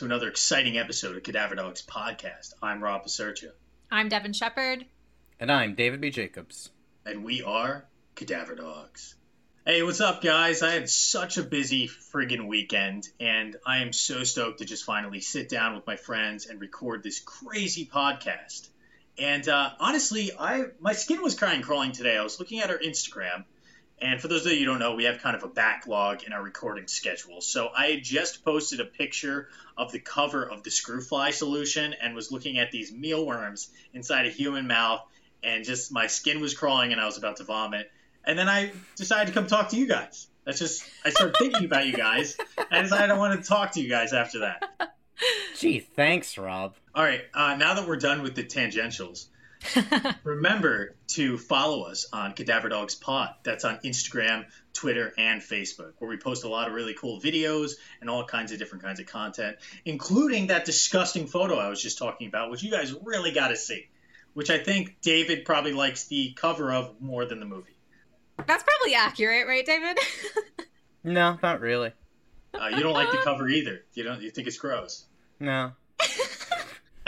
to another exciting episode of Cadaver Dogs Podcast. I'm Rob Pasercha. I'm Devin Shepard. And I'm David B. Jacobs. And we are Cadaver Dogs. Hey, what's up, guys? I had such a busy friggin' weekend, and I am so stoked to just finally sit down with my friends and record this crazy podcast. And uh, honestly, I my skin was crying crawling today. I was looking at her Instagram, and for those of you who don't know, we have kind of a backlog in our recording schedule. So I had just posted a picture of the cover of the Screwfly solution and was looking at these mealworms inside a human mouth, and just my skin was crawling and I was about to vomit. And then I decided to come talk to you guys. That's just I started thinking about you guys. I decided I wanted to talk to you guys after that. Gee, thanks, Rob. All right, uh, now that we're done with the tangentials, Remember to follow us on Cadaver Dogs Pod. That's on Instagram, Twitter, and Facebook, where we post a lot of really cool videos and all kinds of different kinds of content, including that disgusting photo I was just talking about, which you guys really got to see. Which I think David probably likes the cover of more than the movie. That's probably accurate, right, David? no, not really. Uh, you don't like the cover either. You don't. You think it's gross. No.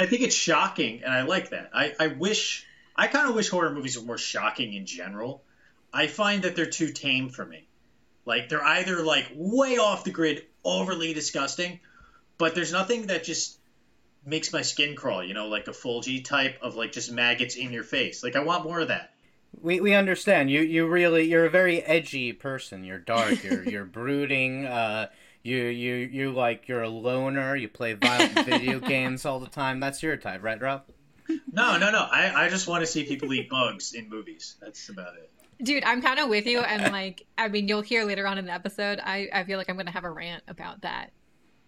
I think it's shocking, and I like that. I, I wish, I kind of wish horror movies were more shocking in general. I find that they're too tame for me. Like they're either like way off the grid, overly disgusting, but there's nothing that just makes my skin crawl. You know, like a Fulci type of like just maggots in your face. Like I want more of that. We, we understand you you really you're a very edgy person. You're dark. You're you're brooding. Uh, you you you like you're a loner. You play violent video games all the time. That's your type, right, Rob? No, no, no. I, I just want to see people eat bugs in movies. That's about it. Dude, I'm kind of with you, and like, I mean, you'll hear later on in the episode. I I feel like I'm gonna have a rant about that.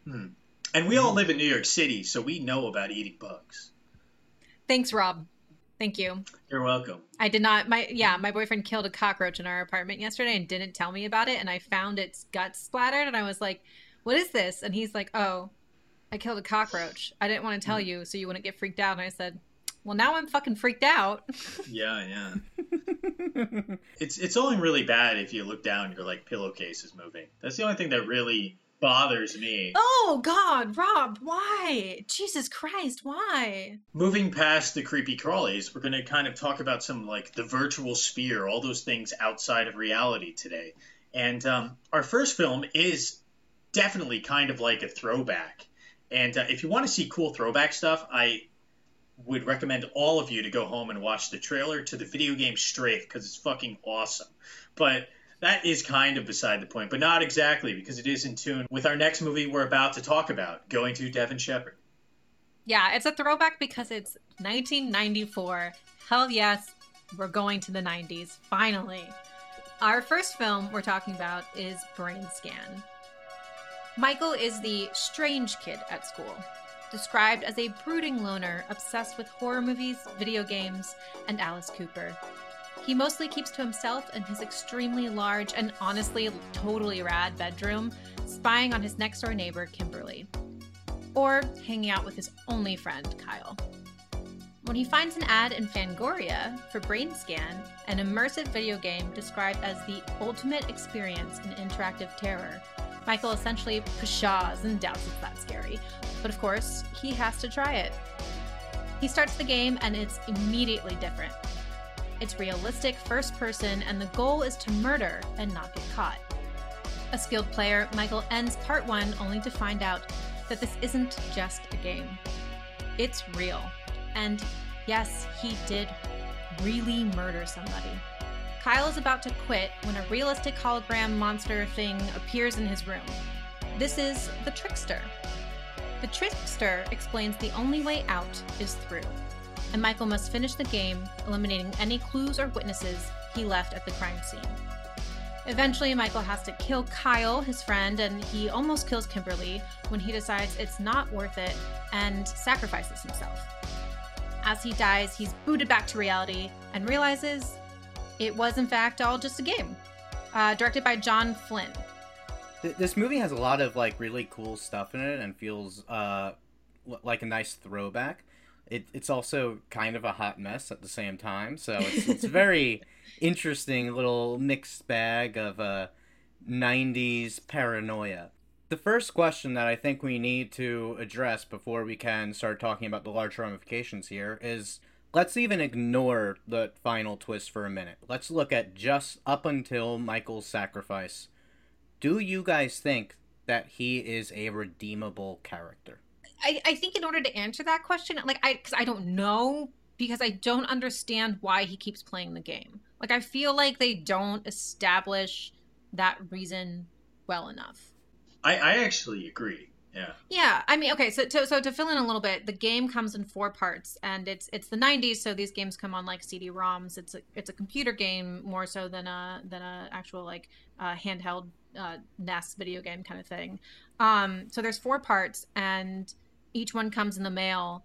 Hmm. And we all live in New York City, so we know about eating bugs. Thanks, Rob. Thank you. You're welcome. I did not my yeah, my boyfriend killed a cockroach in our apartment yesterday and didn't tell me about it and I found its guts splattered and I was like, "What is this?" And he's like, "Oh, I killed a cockroach. I didn't want to tell hmm. you so you wouldn't get freaked out." And I said, "Well, now I'm fucking freaked out." yeah, yeah. it's it's only really bad if you look down and your like pillowcase is moving. That's the only thing that really bothers me. Oh God, Rob, why? Jesus Christ, why? Moving past the creepy crawlies, we're going to kind of talk about some like the virtual sphere, all those things outside of reality today. And um, our first film is definitely kind of like a throwback. And uh, if you want to see cool throwback stuff, I would recommend all of you to go home and watch the trailer to the video game Strafe because it's fucking awesome. But that is kind of beside the point, but not exactly because it is in tune with our next movie we're about to talk about, going to Devin Shepard. Yeah, it's a throwback because it's 1994. Hell yes, we're going to the 90s, finally. Our first film we're talking about is Brain Scan. Michael is the strange kid at school, described as a brooding loner obsessed with horror movies, video games, and Alice Cooper. He mostly keeps to himself in his extremely large and honestly totally rad bedroom, spying on his next door neighbor, Kimberly. Or hanging out with his only friend, Kyle. When he finds an ad in Fangoria for BrainScan, an immersive video game described as the ultimate experience in interactive terror, Michael essentially pshaws and doubts it's that scary. But of course, he has to try it. He starts the game and it's immediately different. It's realistic, first person, and the goal is to murder and not get caught. A skilled player, Michael ends part one only to find out that this isn't just a game. It's real. And yes, he did really murder somebody. Kyle is about to quit when a realistic hologram monster thing appears in his room. This is the Trickster. The Trickster explains the only way out is through and Michael must finish the game, eliminating any clues or witnesses he left at the crime scene. Eventually, Michael has to kill Kyle, his friend, and he almost kills Kimberly when he decides it's not worth it and sacrifices himself. As he dies, he's booted back to reality and realizes it was, in fact, all just a game. Uh, directed by John Flynn. This movie has a lot of like really cool stuff in it and feels uh, like a nice throwback it, it's also kind of a hot mess at the same time. So it's, it's very interesting little mixed bag of uh, 90s paranoia. The first question that I think we need to address before we can start talking about the large ramifications here is let's even ignore the final twist for a minute. Let's look at just up until Michael's sacrifice. Do you guys think that he is a redeemable character? I, I think in order to answer that question, like I, because I don't know, because I don't understand why he keeps playing the game. Like I feel like they don't establish that reason well enough. I, I actually agree. Yeah. Yeah, I mean, okay, so to, so to fill in a little bit, the game comes in four parts, and it's it's the '90s, so these games come on like CD-ROMs. It's a it's a computer game more so than a than a actual like uh, handheld uh, NES video game kind of thing. Um, so there's four parts, and each one comes in the mail,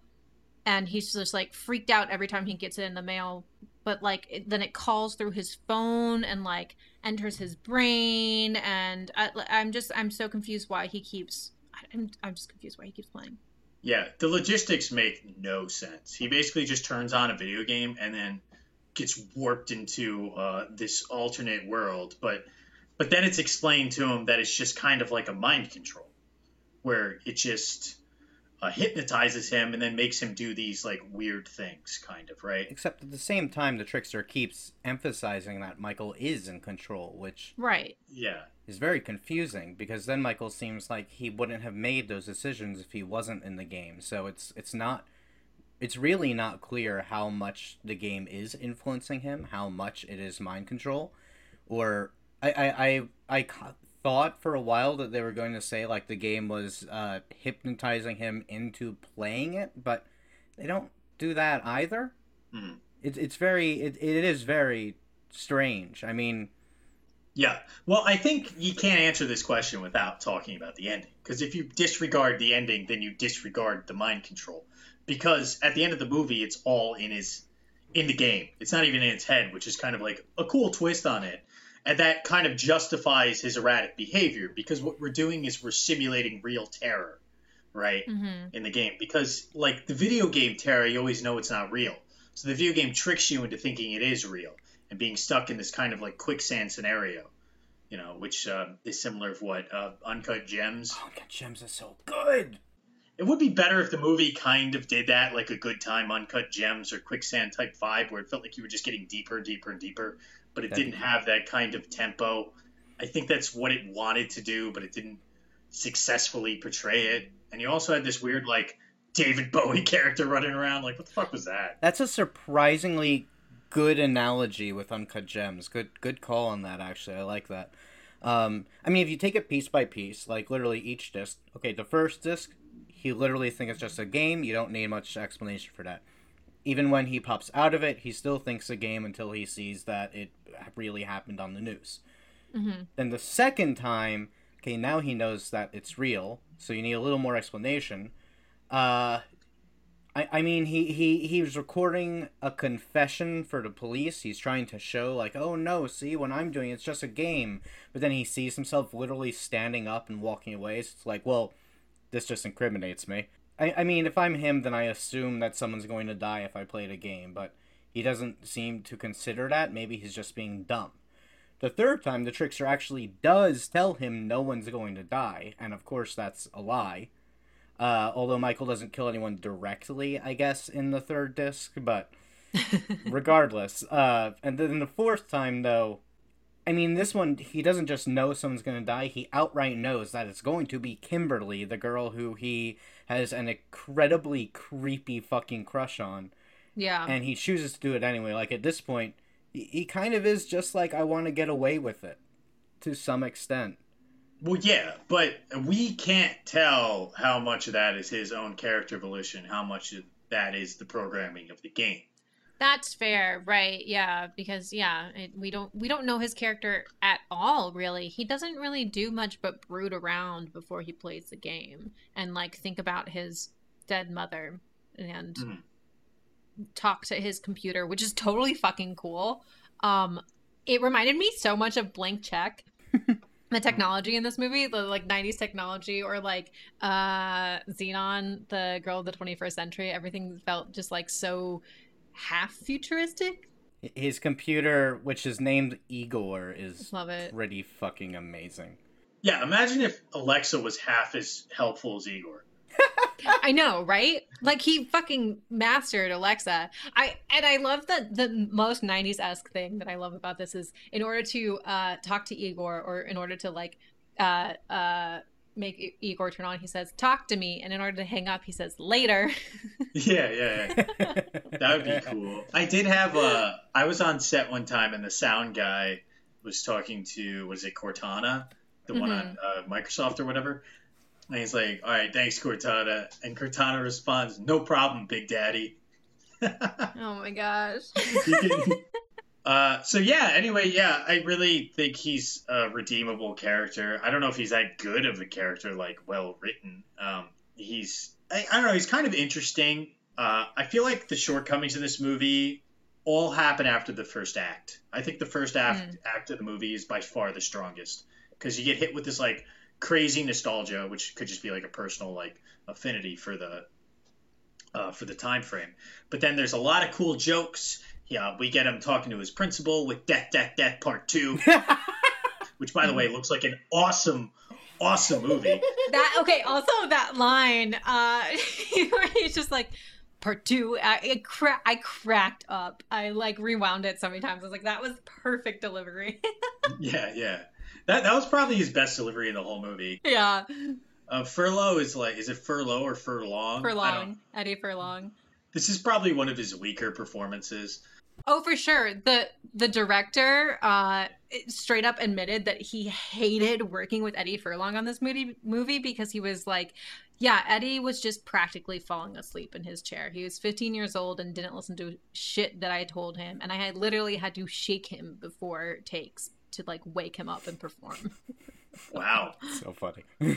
and he's just like freaked out every time he gets it in the mail. But like it, then it calls through his phone and like enters his brain, and I, I'm just I'm so confused why he keeps I'm, I'm just confused why he keeps playing. Yeah, the logistics make no sense. He basically just turns on a video game and then gets warped into uh, this alternate world. But but then it's explained to him that it's just kind of like a mind control, where it just uh, hypnotizes him and then makes him do these like weird things, kind of right. Except at the same time, the trickster keeps emphasizing that Michael is in control, which right, yeah, is very confusing because then Michael seems like he wouldn't have made those decisions if he wasn't in the game. So it's it's not it's really not clear how much the game is influencing him, how much it is mind control, or I I I, I thought for a while that they were going to say like the game was uh, hypnotizing him into playing it, but they don't do that either. Mm. It, it's very it, it is very strange. I mean, yeah. Well, I think you can't answer this question without talking about the ending. Because if you disregard the ending, then you disregard the mind control. Because at the end of the movie, it's all in his in the game. It's not even in his head, which is kind of like a cool twist on it and that kind of justifies his erratic behavior because what we're doing is we're simulating real terror right mm-hmm. in the game. Because like the video game terror you always know it's not real. So the video game tricks you into thinking it is real and being stuck in this kind of like quicksand scenario you know which uh, is similar of what uh, uncut gems. Oh, uncut gems is so good! It would be better if the movie kind of did that like a good time uncut gems or quicksand type vibe where it felt like you were just getting deeper and deeper and deeper but it didn't have that kind of tempo. I think that's what it wanted to do, but it didn't successfully portray it. And you also had this weird like David Bowie character running around. Like, what the fuck was that? That's a surprisingly good analogy with Uncut Gems. Good, good call on that. Actually, I like that. Um, I mean, if you take it piece by piece, like literally each disc. Okay, the first disc, he literally thinks it's just a game. You don't need much explanation for that even when he pops out of it, he still thinks a game until he sees that it really happened on the news. Mm-hmm. Then the second time, okay, now he knows that it's real, so you need a little more explanation. Uh, I, I mean, he, he, he was recording a confession for the police. He's trying to show, like, oh no, see, what I'm doing, it's just a game. But then he sees himself literally standing up and walking away. So it's like, well, this just incriminates me. I, I mean, if I'm him, then I assume that someone's going to die if I played a game, but he doesn't seem to consider that. Maybe he's just being dumb. The third time, the trickster actually does tell him no one's going to die, and of course that's a lie. Uh, although Michael doesn't kill anyone directly, I guess, in the third disc, but regardless. Uh, and then the fourth time, though, I mean, this one, he doesn't just know someone's going to die, he outright knows that it's going to be Kimberly, the girl who he has an incredibly creepy fucking crush on. Yeah. And he chooses to do it anyway. Like, at this point, he kind of is just like, I want to get away with it to some extent. Well, yeah, but we can't tell how much of that is his own character volition, how much of that is the programming of the game. That's fair, right? Yeah, because yeah, it, we don't we don't know his character at all. Really, he doesn't really do much but brood around before he plays the game and like think about his dead mother and mm-hmm. talk to his computer, which is totally fucking cool. Um, it reminded me so much of Blank Check. the technology in this movie, the like 90s technology, or like uh Zenon, the girl of the 21st century, everything felt just like so half futuristic. His computer, which is named Igor, is Love it. pretty fucking amazing. Yeah, imagine if Alexa was half as helpful as Igor. I know, right? Like he fucking mastered Alexa. I and I love that the most 90s esque thing that I love about this is in order to uh talk to Igor or in order to like uh uh make Igor turn on, he says, "Talk to me," and in order to hang up, he says, "Later." yeah, yeah, yeah. that would be cool. I did have a. I was on set one time and the sound guy was talking to was it Cortana, the mm-hmm. one on uh, Microsoft or whatever. And he's like, "All right, thanks, Cortana." And Cortana responds, "No problem, Big Daddy." oh my gosh. Uh, so yeah. Anyway, yeah, I really think he's a redeemable character. I don't know if he's that good of a character, like well written. Um, he's I, I, don't know. He's kind of interesting. Uh, I feel like the shortcomings in this movie all happen after the first act. I think the first act mm. act of the movie is by far the strongest because you get hit with this like crazy nostalgia, which could just be like a personal like affinity for the uh, for the time frame. But then there's a lot of cool jokes. Yeah, we get him talking to his principal with Death, Death, Death Part Two, which by the way looks like an awesome, awesome movie. That okay. Also, that line, uh, he's just like part two. I cra- I cracked up. I like rewound it so many times. I was like, that was perfect delivery. yeah, yeah. That that was probably his best delivery in the whole movie. Yeah. Uh, Furlough is like, is it Furlough or Furlong? Furlong, Eddie Furlong. This is probably one of his weaker performances. Oh, for sure. the The director uh, straight up admitted that he hated working with Eddie Furlong on this movie movie because he was like, yeah, Eddie was just practically falling asleep in his chair. He was 15 years old and didn't listen to shit that I told him, and I had literally had to shake him before takes to like wake him up and perform. Wow, so funny.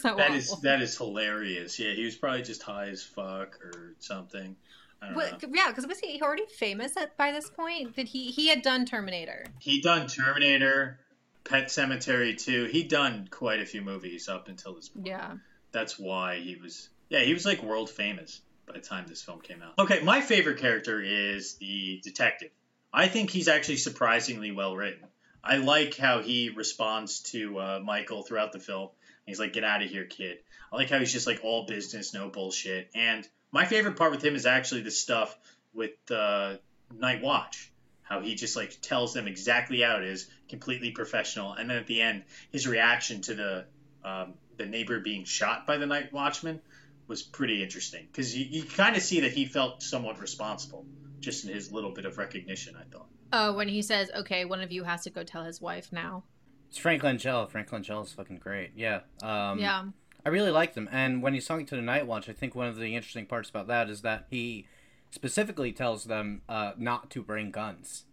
so that is, that is hilarious. Yeah, he was probably just high as fuck or something. But, yeah, because was he already famous at by this point? Did he he had done Terminator? He done Terminator, Pet Sematary Two. He done quite a few movies up until this point. Yeah, that's why he was. Yeah, he was like world famous by the time this film came out. Okay, my favorite character is the detective. I think he's actually surprisingly well written. I like how he responds to uh, Michael throughout the film. He's like, "Get out of here, kid." I like how he's just like all business, no bullshit. And my favorite part with him is actually the stuff with uh, Night Watch. How he just like tells them exactly how it is, completely professional. And then at the end, his reaction to the um, the neighbor being shot by the Night Watchman was pretty interesting because you, you kind of see that he felt somewhat responsible just in his little bit of recognition. I thought. Oh, when he says, "Okay, one of you has to go tell his wife now." It's Frank Langella. Frank Langella is fucking great. Yeah. Um, yeah. I really like them. and when he's talking to the Night Watch, I think one of the interesting parts about that is that he specifically tells them uh, not to bring guns.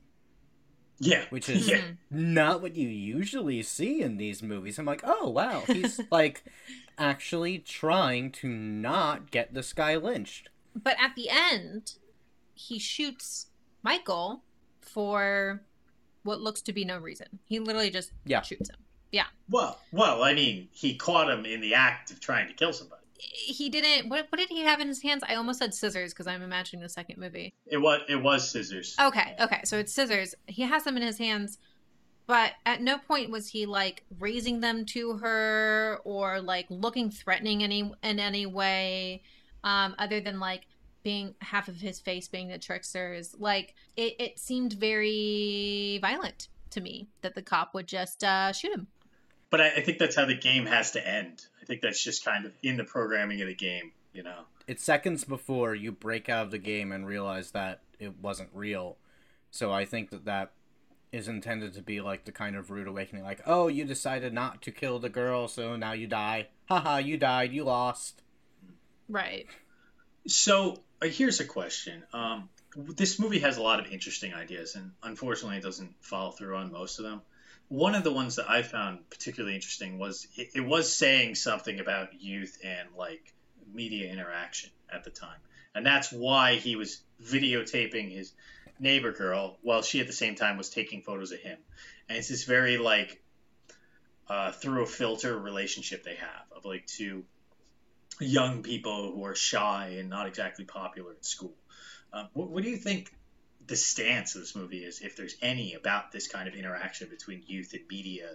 Yeah, which is yeah. not what you usually see in these movies. I'm like, oh wow, he's like actually trying to not get this guy lynched. But at the end, he shoots Michael for what looks to be no reason. He literally just yeah. shoots him. Yeah. Well, well, I mean, he caught him in the act of trying to kill somebody. He didn't. What, what did he have in his hands? I almost said scissors because I'm imagining the second movie. It was it was scissors. Okay, okay, so it's scissors. He has them in his hands, but at no point was he like raising them to her or like looking threatening any in any way, um, other than like being half of his face being the tricksters. Like it, it seemed very violent to me that the cop would just uh, shoot him. But I, I think that's how the game has to end. I think that's just kind of in the programming of the game, you know. It's seconds before you break out of the game and realize that it wasn't real. So I think that that is intended to be like the kind of rude awakening like, "Oh, you decided not to kill the girl, so now you die. Haha, you died, you lost." Right. So, uh, here's a question. Um, this movie has a lot of interesting ideas, and unfortunately, it doesn't follow through on most of them. One of the ones that I found particularly interesting was it, it was saying something about youth and like media interaction at the time, and that's why he was videotaping his neighbor girl while she at the same time was taking photos of him, and it's this very like uh, through a filter relationship they have of like two young people who are shy and not exactly popular at school. Um, what, what, do you think the stance of this movie is, if there's any, about this kind of interaction between youth and media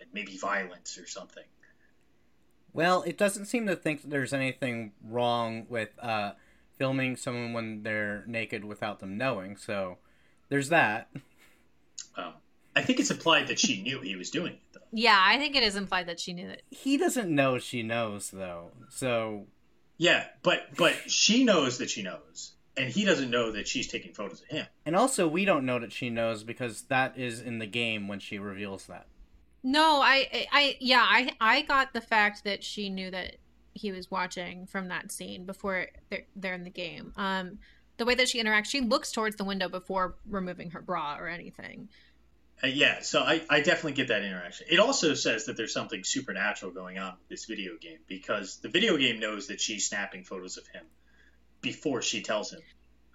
and maybe violence or something. Well, it doesn't seem to think that there's anything wrong with uh, filming someone when they're naked without them knowing. So there's that. Um, I think it's implied that she knew he was doing it, though. Yeah, I think it is implied that she knew it. He doesn't know she knows though. So Yeah, but but she knows that she knows, and he doesn't know that she's taking photos of him. and also we don't know that she knows because that is in the game when she reveals that. No, I, I, I yeah, I, I got the fact that she knew that he was watching from that scene before they're, they're in the game. Um, the way that she interacts, she looks towards the window before removing her bra or anything. Uh, yeah, so I, I definitely get that interaction. It also says that there's something supernatural going on with this video game because the video game knows that she's snapping photos of him before she tells him.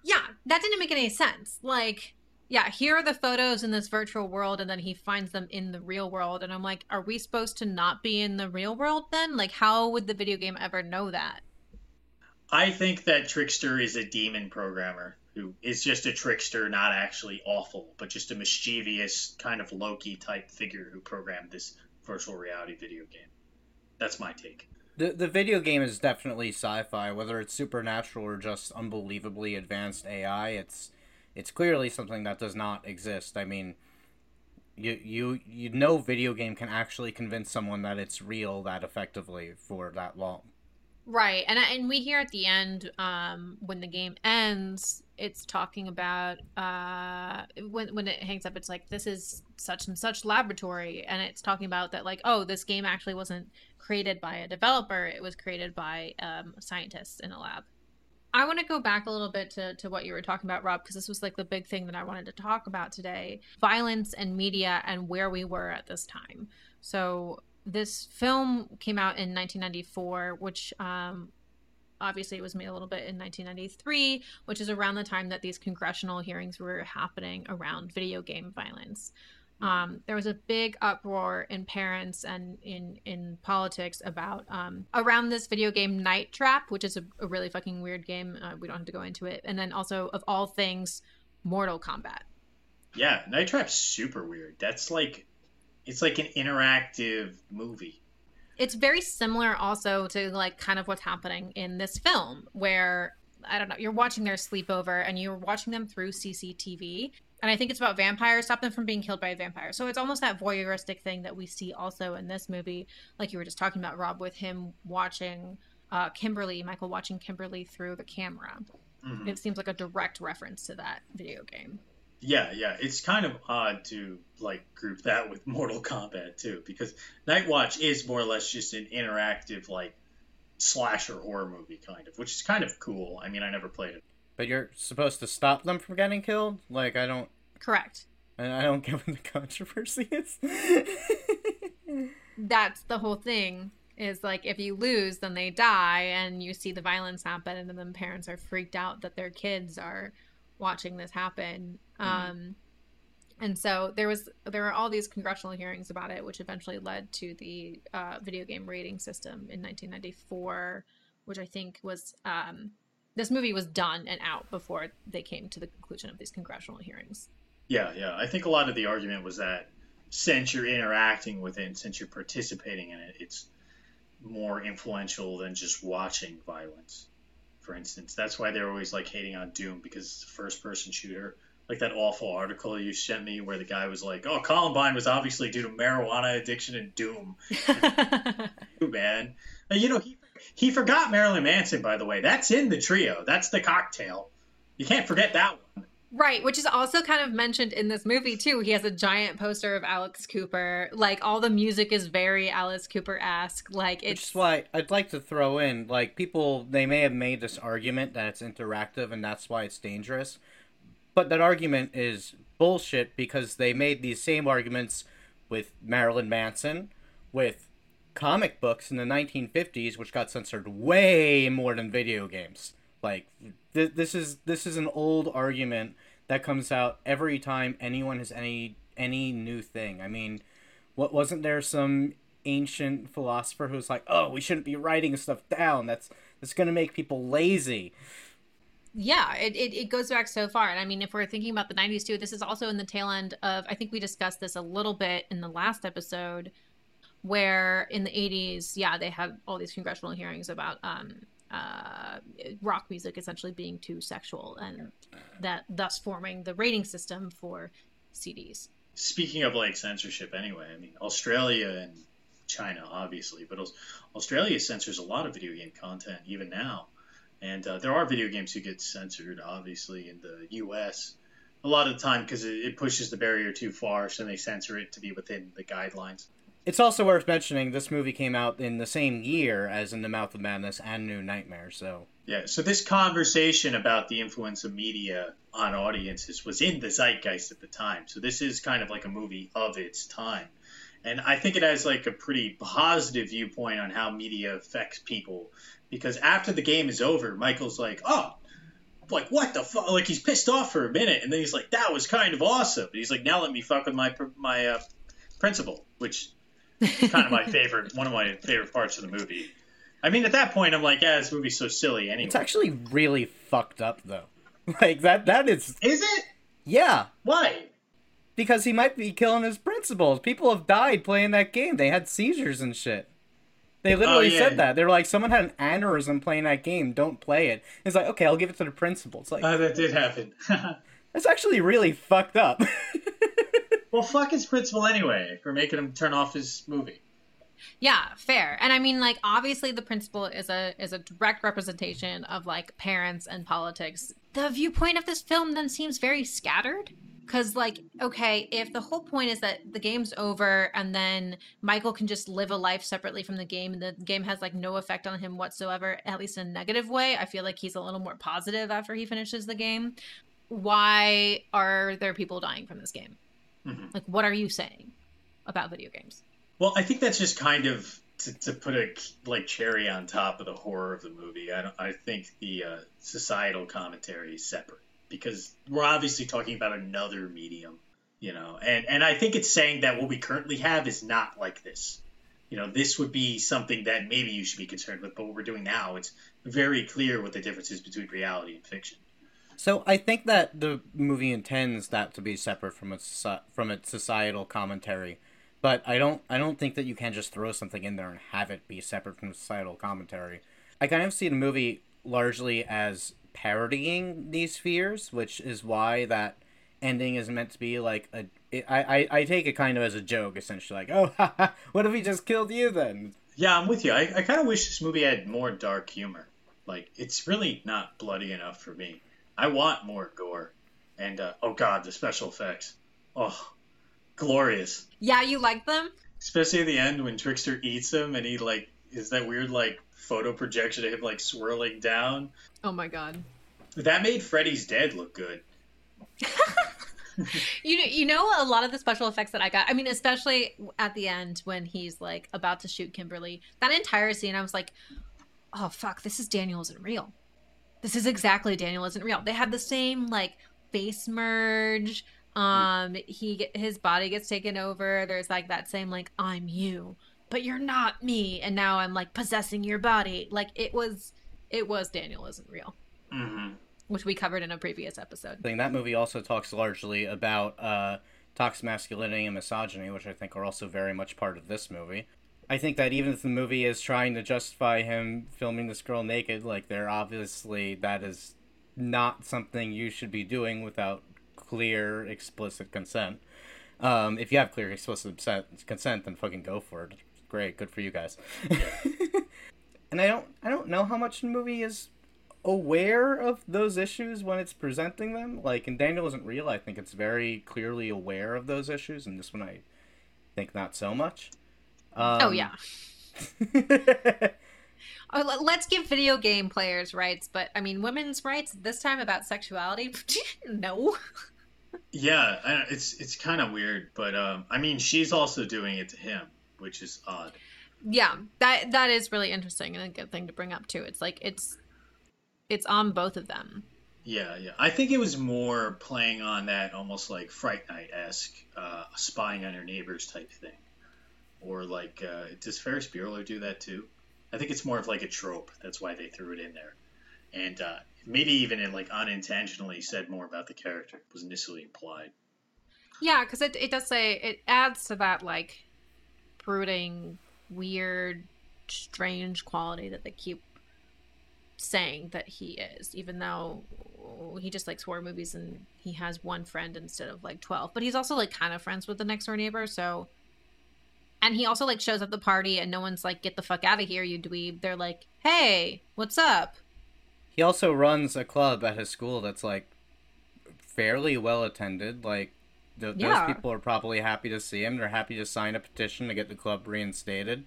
Yeah, that didn't make any sense. Like, yeah, here are the photos in this virtual world, and then he finds them in the real world. And I'm like, are we supposed to not be in the real world then? Like, how would the video game ever know that? I think that Trickster is a demon programmer who is just a trickster, not actually awful, but just a mischievous kind of Loki type figure who programmed this virtual reality video game. That's my take. The the video game is definitely sci-fi, whether it's supernatural or just unbelievably advanced AI. It's it's clearly something that does not exist. I mean, you you you know, video game can actually convince someone that it's real that effectively for that long. Right, and and we hear at the end um, when the game ends, it's talking about uh, when when it hangs up, it's like this is such and such laboratory, and it's talking about that like oh this game actually wasn't created by a developer, it was created by um, scientists in a lab. I want to go back a little bit to, to what you were talking about, Rob, because this was like the big thing that I wanted to talk about today violence and media and where we were at this time. So, this film came out in 1994, which um, obviously it was made a little bit in 1993, which is around the time that these congressional hearings were happening around video game violence. Um, there was a big uproar in parents and in in politics about um, around this video game Night Trap, which is a, a really fucking weird game. Uh, we don't have to go into it, and then also of all things, Mortal Kombat. Yeah, Night Trap's super weird. That's like, it's like an interactive movie. It's very similar also to like kind of what's happening in this film, where I don't know, you're watching their sleepover and you're watching them through CCTV. And I think it's about vampires, stop them from being killed by a vampire. So it's almost that voyeuristic thing that we see also in this movie, like you were just talking about, Rob, with him watching uh, Kimberly, Michael watching Kimberly through the camera. Mhm. It seems like a direct reference to that video game. Yeah, yeah. It's kind of odd to like group that with Mortal Kombat too, because Night Watch is more or less just an interactive like slasher horror movie kind of, which is kind of cool. I mean, I never played it. But you're supposed to stop them from getting killed? Like I don't Correct. And I don't get what the controversy is. That's the whole thing. Is like if you lose, then they die, and you see the violence happen, and then parents are freaked out that their kids are watching this happen. Um, and so there was there were all these congressional hearings about it, which eventually led to the uh, video game rating system in 1994, which I think was um, this movie was done and out before they came to the conclusion of these congressional hearings. Yeah, yeah. I think a lot of the argument was that since you're interacting with it, and since you're participating in it, it's more influential than just watching violence. For instance, that's why they're always like hating on Doom because it's a first-person shooter. Like that awful article you sent me where the guy was like, "Oh, Columbine was obviously due to marijuana addiction and Doom." Too man. And, you know, he he forgot Marilyn Manson. By the way, that's in the trio. That's the cocktail. You can't forget that one. Right, which is also kind of mentioned in this movie too. He has a giant poster of Alice Cooper. Like all the music is very Alice Cooper esque. Like Which it's is why I'd like to throw in, like, people, they may have made this argument that it's interactive and that's why it's dangerous. But that argument is bullshit because they made these same arguments with Marilyn Manson, with comic books in the 1950s, which got censored way more than video games. Like, th- this is this is an old argument that comes out every time anyone has any any new thing. I mean, what wasn't there some ancient philosopher who was like, "Oh, we shouldn't be writing stuff down. That's that's going to make people lazy." Yeah, it, it, it goes back so far. And I mean, if we're thinking about the 90s too, this is also in the tail end of, I think we discussed this a little bit in the last episode where in the 80s, yeah, they had all these congressional hearings about um, uh, rock music essentially being too sexual and that thus forming the rating system for CDs. Speaking of like censorship, anyway, I mean, Australia and China, obviously, but Australia censors a lot of video game content even now. And uh, there are video games who get censored, obviously, in the U.S. a lot of the time because it, it pushes the barrier too far, so they censor it to be within the guidelines. It's also worth mentioning this movie came out in the same year as In the Mouth of Madness and New Nightmare, so. Yeah, so this conversation about the influence of media on audiences was in the zeitgeist at the time. So this is kind of like a movie of its time. And I think it has like a pretty positive viewpoint on how media affects people. Because after the game is over, Michael's like, oh, like what the fuck? Like he's pissed off for a minute, and then he's like, "That was kind of awesome." And he's like, "Now let me fuck with my my uh, principal," which is kind of my favorite, one of my favorite parts of the movie. I mean, at that point, I'm like, yeah, this movie's so silly anyway. It's actually really fucked up, though. Like that. That is. Is it? Yeah. Why? Because he might be killing his principals. People have died playing that game. They had seizures and shit. They literally oh, yeah. said that. They were like, someone had an aneurysm playing that game. Don't play it. It's like, okay, I'll give it to the principal. It's like, oh, that did happen. that's actually really fucked up. Well, fuck his principal anyway for making him turn off his movie. Yeah, fair. And I mean, like, obviously, the principal is a is a direct representation of like parents and politics. The viewpoint of this film then seems very scattered. Because, like, okay, if the whole point is that the game's over and then Michael can just live a life separately from the game and the game has, like, no effect on him whatsoever, at least in a negative way, I feel like he's a little more positive after he finishes the game. Why are there people dying from this game? Mm-hmm. Like, what are you saying about video games? Well, I think that's just kind of to, to put a like cherry on top of the horror of the movie. I don't. I think the uh, societal commentary is separate because we're obviously talking about another medium, you know, and and I think it's saying that what we currently have is not like this. You know, this would be something that maybe you should be concerned with, but what we're doing now, it's very clear what the difference is between reality and fiction. So I think that the movie intends that to be separate from its from its societal commentary, but I don't I don't think that you can just throw something in there and have it be separate from societal commentary. I kind of see the movie largely as parodying these fears, which is why that ending is meant to be like a. It, I, I I take it kind of as a joke, essentially, like, oh, what if he just killed you then? Yeah, I'm with you. I, I kind of wish this movie had more dark humor. Like, it's really not bloody enough for me. I want more gore. And uh, oh god, the special effects. Oh, glorious. Yeah, you like them? Especially at the end when Trickster eats him and he like is that weird like photo projection of him like swirling down. Oh my god. That made Freddy's Dead look good. you know, you know a lot of the special effects that I got. I mean, especially at the end when he's like about to shoot Kimberly. That entire scene, I was like, "Oh fuck, this is Daniel isn't real." this is exactly Daniel isn't real. They have the same like face merge. Um, he his body gets taken over. There's like that same like I'm you, but you're not me, and now I'm like possessing your body. Like it was, it was Daniel isn't real. Mm-hmm. Which we covered in a previous episode. I think that movie also talks largely about uh, toxic masculinity and misogyny, which I think are also very much part of this movie. I think that even if the movie is trying to justify him filming this girl naked, like they're obviously that is not something you should be doing without clear, explicit consent. Um, if you have clear, explicit consent, then fucking go for it. Great, good for you guys. and I don't, I don't know how much the movie is aware of those issues when it's presenting them. Like in Daniel isn't real. I think it's very clearly aware of those issues, and this one I think not so much. Um, oh yeah. oh, let's give video game players rights, but I mean women's rights this time about sexuality. no. Yeah, it's it's kind of weird, but um, I mean she's also doing it to him, which is odd. Yeah, that that is really interesting and a good thing to bring up too. It's like it's it's on both of them. Yeah, yeah. I think it was more playing on that almost like Fright Night esque, uh, spying on your neighbors type thing or like uh, does Ferris Bueller do that too? I think it's more of like a trope. That's why they threw it in there, and uh, maybe even it like unintentionally said more about the character. was initially implied. Yeah, because it it does say it adds to that like brooding, weird, strange quality that they keep saying that he is, even though he just likes horror movies and he has one friend instead of like 12. But he's also like kind of friends with the next door neighbor, so and he also like shows up the party and no one's like get the fuck out of here you dweeb they're like hey what's up he also runs a club at his school that's like fairly well attended like th- yeah. those people are probably happy to see him they're happy to sign a petition to get the club reinstated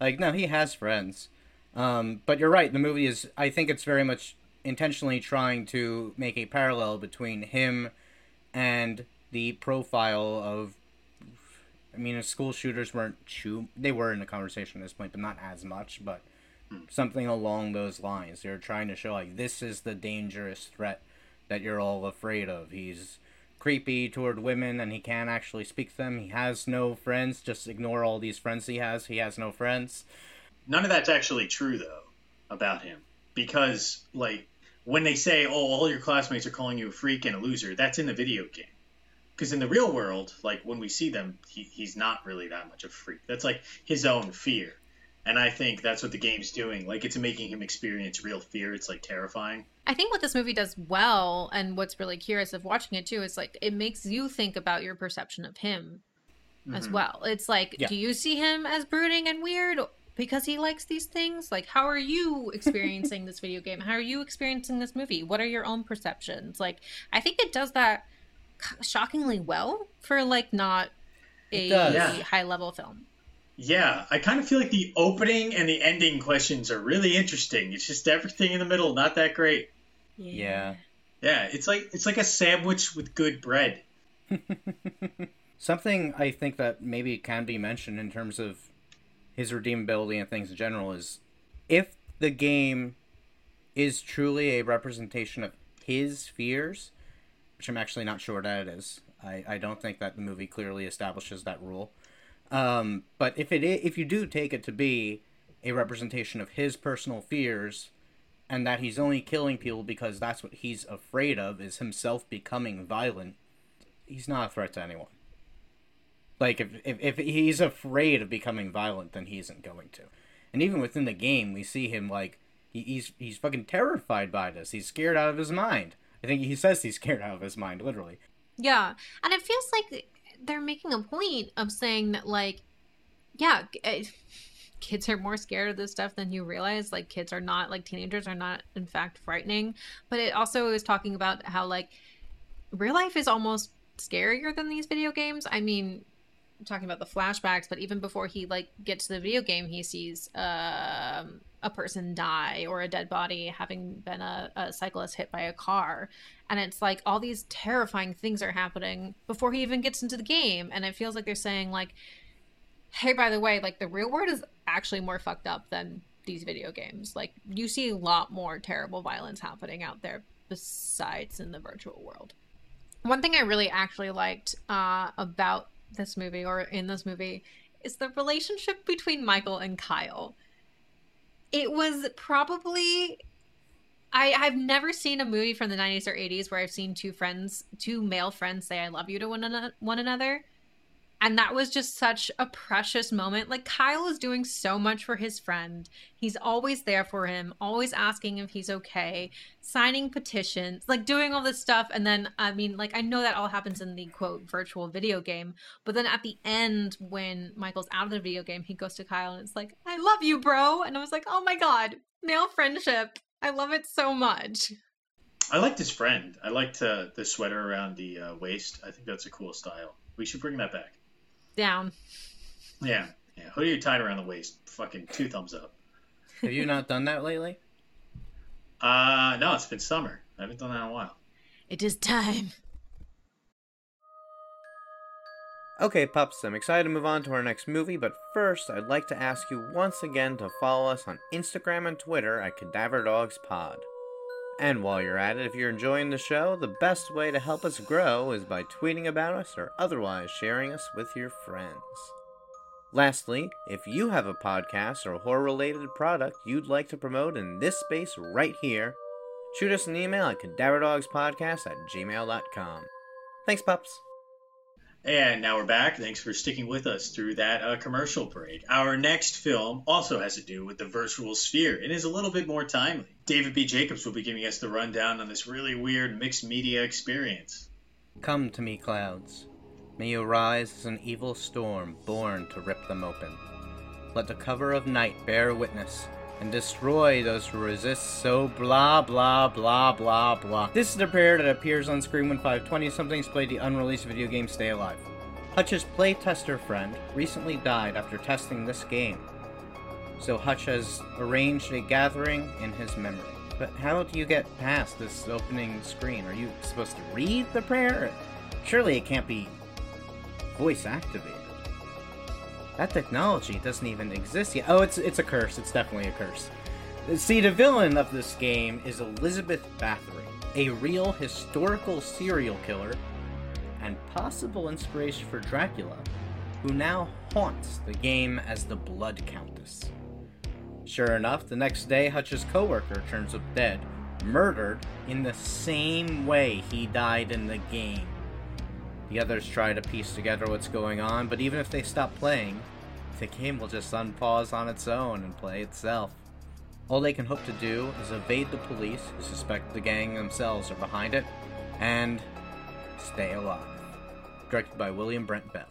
like no he has friends um, but you're right the movie is i think it's very much intentionally trying to make a parallel between him and the profile of I mean, school shooters weren't too. They were in the conversation at this point, but not as much. But hmm. something along those lines. They're trying to show like this is the dangerous threat that you're all afraid of. He's creepy toward women, and he can't actually speak to them. He has no friends. Just ignore all these friends he has. He has no friends. None of that's actually true though about him, because like when they say, "Oh, all your classmates are calling you a freak and a loser," that's in the video game because in the real world, like when we see them, he, he's not really that much of a freak. That's like his own fear. And I think that's what the game's doing. Like it's making him experience real fear. It's like terrifying. I think what this movie does well, and what's really curious of watching it too, is like it makes you think about your perception of him mm-hmm. as well. It's like, yeah. do you see him as brooding and weird because he likes these things? Like, how are you experiencing this video game? How are you experiencing this movie? What are your own perceptions? Like, I think it does that shockingly well for like not a high level film. Yeah, I kind of feel like the opening and the ending questions are really interesting. It's just everything in the middle not that great. Yeah. Yeah, it's like it's like a sandwich with good bread. Something I think that maybe can be mentioned in terms of his redeemability and things in general is if the game is truly a representation of his fears, which I'm actually not sure that it is. I, I don't think that the movie clearly establishes that rule. Um, but if it if you do take it to be a representation of his personal fears, and that he's only killing people because that's what he's afraid of is himself becoming violent, he's not a threat to anyone. Like if if, if he's afraid of becoming violent, then he isn't going to. And even within the game, we see him like he, he's he's fucking terrified by this. He's scared out of his mind. I think he says he's scared out of his mind, literally. Yeah, and it feels like they're making a point of saying that, like, yeah, eh, kids are more scared of this stuff than you realize. Like, kids are not, like, teenagers are not, in fact, frightening. But it also is talking about how, like, real life is almost scarier than these video games. I mean, talking about the flashbacks, but even before he like gets to the video game, he sees um, a person die or a dead body having been a, a cyclist hit by a car, and it's like all these terrifying things are happening before he even gets into the game, and it feels like they're saying like, "Hey, by the way, like the real world is actually more fucked up than these video games. Like you see a lot more terrible violence happening out there besides in the virtual world." One thing I really actually liked uh, about this movie or in this movie is the relationship between Michael and Kyle. It was probably I, I've never seen a movie from the 90s or 80s where I've seen two friends, two male friends say I love you to one, one another and that was just such a precious moment. Like Kyle is doing so much for his friend. He's always there for him, always asking if he's okay, signing petitions, like doing all this stuff. And then, I mean, like, I know that all happens in the quote virtual video game. But then at the end, when Michael's out of the video game, he goes to Kyle and it's like, I love you, bro. And I was like, oh my God, male friendship. I love it so much. I liked his friend. I liked uh, the sweater around the uh, waist. I think that's a cool style. We should bring that back. Down. Yeah. Yeah. Who are you tied around the waist. Fucking two thumbs up. Have you not done that lately? Uh, no, it's been summer. I haven't done that in a while. It is time. Okay, pups, I'm excited to move on to our next movie, but first, I'd like to ask you once again to follow us on Instagram and Twitter at Cadaver Dogs Pod. And while you're at it, if you're enjoying the show, the best way to help us grow is by tweeting about us or otherwise sharing us with your friends. Lastly, if you have a podcast or horror related product you'd like to promote in this space right here, shoot us an email at cadaverdogspodcast at gmail.com. Thanks, pups. And now we're back. Thanks for sticking with us through that uh, commercial break. Our next film also has to do with the virtual sphere and is a little bit more timely. David B. Jacobs will be giving us the rundown on this really weird mixed media experience. Come to me, clouds. May you rise as an evil storm born to rip them open. Let the cover of night bear witness and destroy those who resist so blah blah blah blah blah. This is the prayer that appears on screen when 520 somethings played the unreleased video game Stay Alive. Hutch's playtester friend recently died after testing this game, so Hutch has arranged a gathering in his memory. But how do you get past this opening screen? Are you supposed to read the prayer? Surely it can't be voice activated. That technology doesn't even exist yet. Oh, it's it's a curse. It's definitely a curse. See, the villain of this game is Elizabeth Bathory, a real historical serial killer and possible inspiration for Dracula, who now haunts the game as the Blood Countess. Sure enough, the next day, Hutch's coworker turns up dead, murdered in the same way he died in the game. The others try to piece together what's going on, but even if they stop playing, the game will just unpause on its own and play itself. All they can hope to do is evade the police, who suspect the gang themselves are behind it, and stay alive. Directed by William Brent Bell.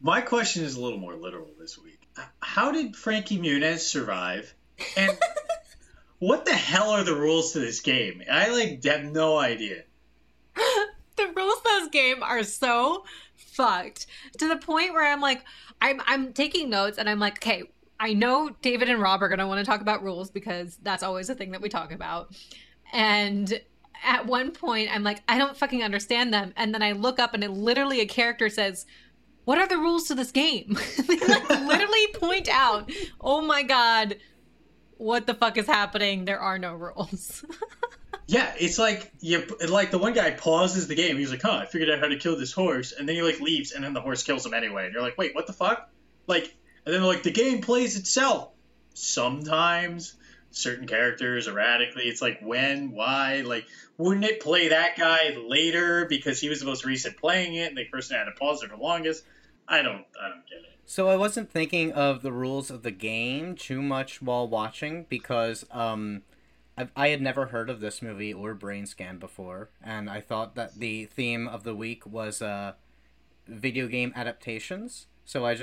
My question is a little more literal this week. How did Frankie Muniz survive? And what the hell are the rules to this game? I like have no idea. the rules to this game are so fucked to the point where I'm like, I'm I'm taking notes and I'm like, okay, I know David and Rob are gonna want to talk about rules because that's always a thing that we talk about. And at one point, I'm like, I don't fucking understand them. And then I look up and it literally a character says, What are the rules to this game? they like literally point out, Oh my god, what the fuck is happening? There are no rules. Yeah, it's like you like the one guy pauses the game. He's like, "Huh, I figured out how to kill this horse," and then he like leaves, and then the horse kills him anyway. And you're like, "Wait, what the fuck?" Like, and then like the game plays itself. Sometimes certain characters erratically. It's like when, why, like wouldn't it play that guy later because he was the most recent playing it, and the person had to pause it the longest? I don't, I don't get it. So I wasn't thinking of the rules of the game too much while watching because um I've, I had never heard of this movie or Brain Scan before, and I thought that the theme of the week was uh, video game adaptations. So I,